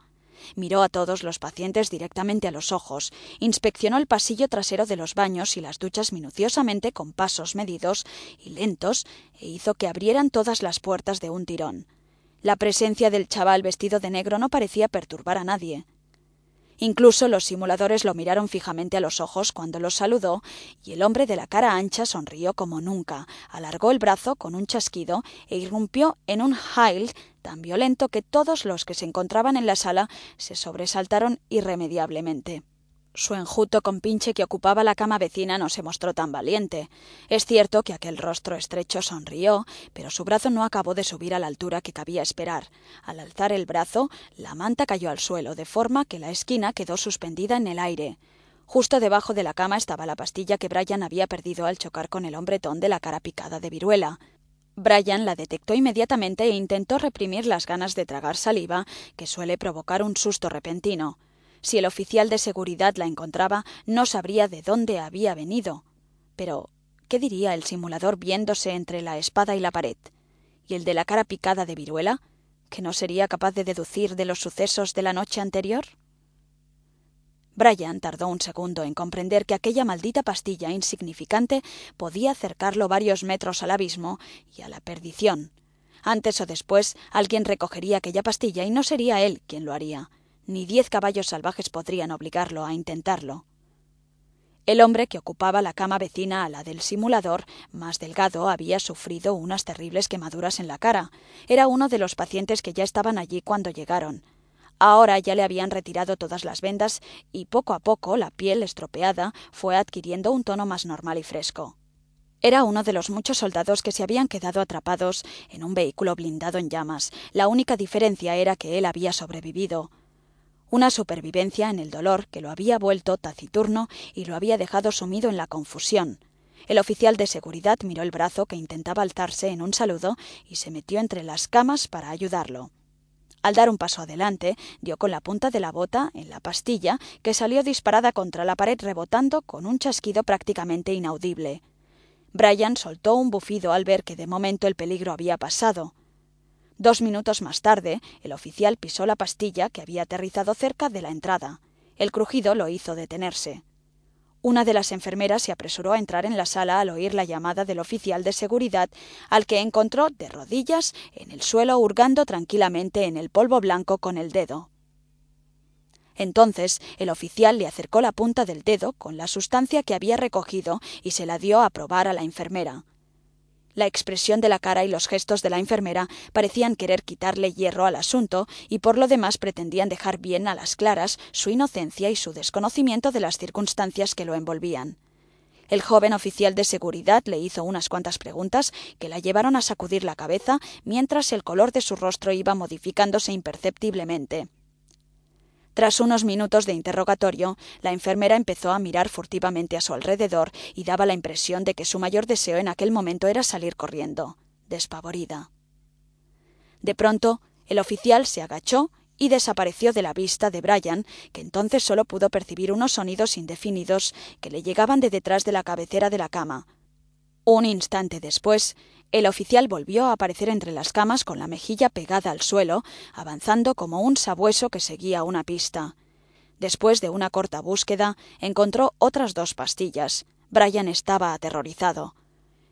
Miró a todos los pacientes directamente a los ojos, inspeccionó el pasillo trasero de los baños y las duchas minuciosamente con pasos medidos y lentos e hizo que abrieran todas las puertas de un tirón. La presencia del chaval vestido de negro no parecía perturbar a nadie. Incluso los simuladores lo miraron fijamente a los ojos cuando los saludó, y el hombre de la cara ancha sonrió como nunca, alargó el brazo con un chasquido e irrumpió en un Heil tan violento que todos los que se encontraban en la sala se sobresaltaron irremediablemente. Su enjuto compinche que ocupaba la cama vecina no se mostró tan valiente. Es cierto que aquel rostro estrecho sonrió, pero su brazo no acabó de subir a la altura que cabía esperar. Al alzar el brazo, la manta cayó al suelo, de forma que la esquina quedó suspendida en el aire. Justo debajo de la cama estaba la pastilla que Brian había perdido al chocar con el hombretón de la cara picada de viruela. Brian la detectó inmediatamente e intentó reprimir las ganas de tragar saliva que suele provocar un susto repentino. Si el oficial de seguridad la encontraba, no sabría de dónde había venido. Pero, ¿qué diría el simulador viéndose entre la espada y la pared? ¿Y el de la cara picada de viruela? ¿Que no sería capaz de deducir de los sucesos de la noche anterior? Brian tardó un segundo en comprender que aquella maldita pastilla insignificante podía acercarlo varios metros al abismo y a la perdición. Antes o después alguien recogería aquella pastilla y no sería él quien lo haría ni diez caballos salvajes podrían obligarlo a intentarlo. El hombre que ocupaba la cama vecina a la del simulador, más delgado, había sufrido unas terribles quemaduras en la cara. Era uno de los pacientes que ya estaban allí cuando llegaron. Ahora ya le habían retirado todas las vendas y poco a poco la piel estropeada fue adquiriendo un tono más normal y fresco. Era uno de los muchos soldados que se habían quedado atrapados en un vehículo blindado en llamas. La única diferencia era que él había sobrevivido una supervivencia en el dolor que lo había vuelto taciturno y lo había dejado sumido en la confusión. El oficial de seguridad miró el brazo que intentaba alzarse en un saludo y se metió entre las camas para ayudarlo. Al dar un paso adelante, dio con la punta de la bota en la pastilla, que salió disparada contra la pared rebotando con un chasquido prácticamente inaudible. Brian soltó un bufido al ver que de momento el peligro había pasado. Dos minutos más tarde, el oficial pisó la pastilla que había aterrizado cerca de la entrada. El crujido lo hizo detenerse. Una de las enfermeras se apresuró a entrar en la sala al oír la llamada del oficial de seguridad, al que encontró de rodillas en el suelo hurgando tranquilamente en el polvo blanco con el dedo. Entonces el oficial le acercó la punta del dedo con la sustancia que había recogido y se la dio a probar a la enfermera. La expresión de la cara y los gestos de la enfermera parecían querer quitarle hierro al asunto y por lo demás pretendían dejar bien a las claras su inocencia y su desconocimiento de las circunstancias que lo envolvían. El joven oficial de seguridad le hizo unas cuantas preguntas que la llevaron a sacudir la cabeza mientras el color de su rostro iba modificándose imperceptiblemente. Tras unos minutos de interrogatorio, la enfermera empezó a mirar furtivamente a su alrededor y daba la impresión de que su mayor deseo en aquel momento era salir corriendo, despavorida. De pronto, el oficial se agachó y desapareció de la vista de Brian, que entonces solo pudo percibir unos sonidos indefinidos que le llegaban de detrás de la cabecera de la cama. Un instante después, el oficial volvió a aparecer entre las camas con la mejilla pegada al suelo, avanzando como un sabueso que seguía una pista. Después de una corta búsqueda, encontró otras dos pastillas. Brian estaba aterrorizado.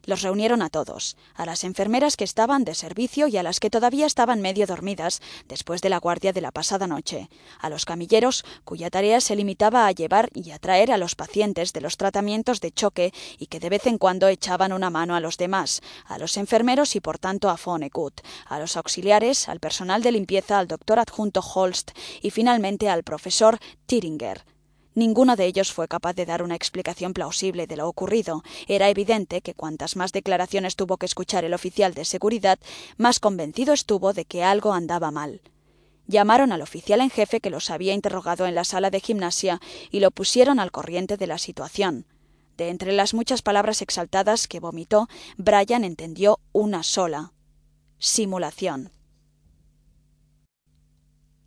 Los reunieron a todos, a las enfermeras que estaban de servicio y a las que todavía estaban medio dormidas después de la guardia de la pasada noche, a los camilleros cuya tarea se limitaba a llevar y a traer a los pacientes de los tratamientos de choque y que de vez en cuando echaban una mano a los demás, a los enfermeros y por tanto a Fonekut, a los auxiliares, al personal de limpieza, al doctor adjunto Holst y finalmente al profesor Tiringer. Ninguno de ellos fue capaz de dar una explicación plausible de lo ocurrido. Era evidente que cuantas más declaraciones tuvo que escuchar el oficial de seguridad, más convencido estuvo de que algo andaba mal. Llamaron al oficial en jefe que los había interrogado en la sala de gimnasia y lo pusieron al corriente de la situación. De entre las muchas palabras exaltadas que vomitó, Brian entendió una sola simulación.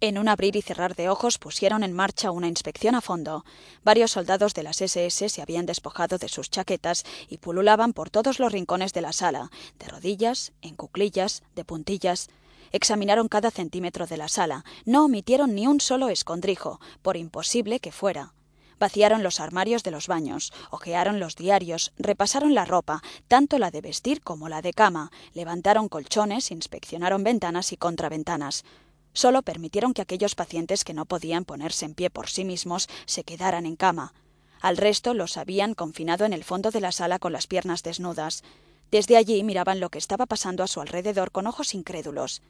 En un abrir y cerrar de ojos pusieron en marcha una inspección a fondo. Varios soldados de las SS se habían despojado de sus chaquetas y pululaban por todos los rincones de la sala, de rodillas, en cuclillas, de puntillas. Examinaron cada centímetro de la sala, no omitieron ni un solo escondrijo, por imposible que fuera. Vaciaron los armarios de los baños, ojearon los diarios, repasaron la ropa, tanto la de vestir como la de cama, levantaron colchones, inspeccionaron ventanas y contraventanas. Solo permitieron que aquellos pacientes que no podían ponerse en pie por sí mismos se quedaran en cama. Al resto los habían confinado en el fondo de la sala con las piernas desnudas. Desde allí miraban lo que estaba pasando a su alrededor con ojos incrédulos.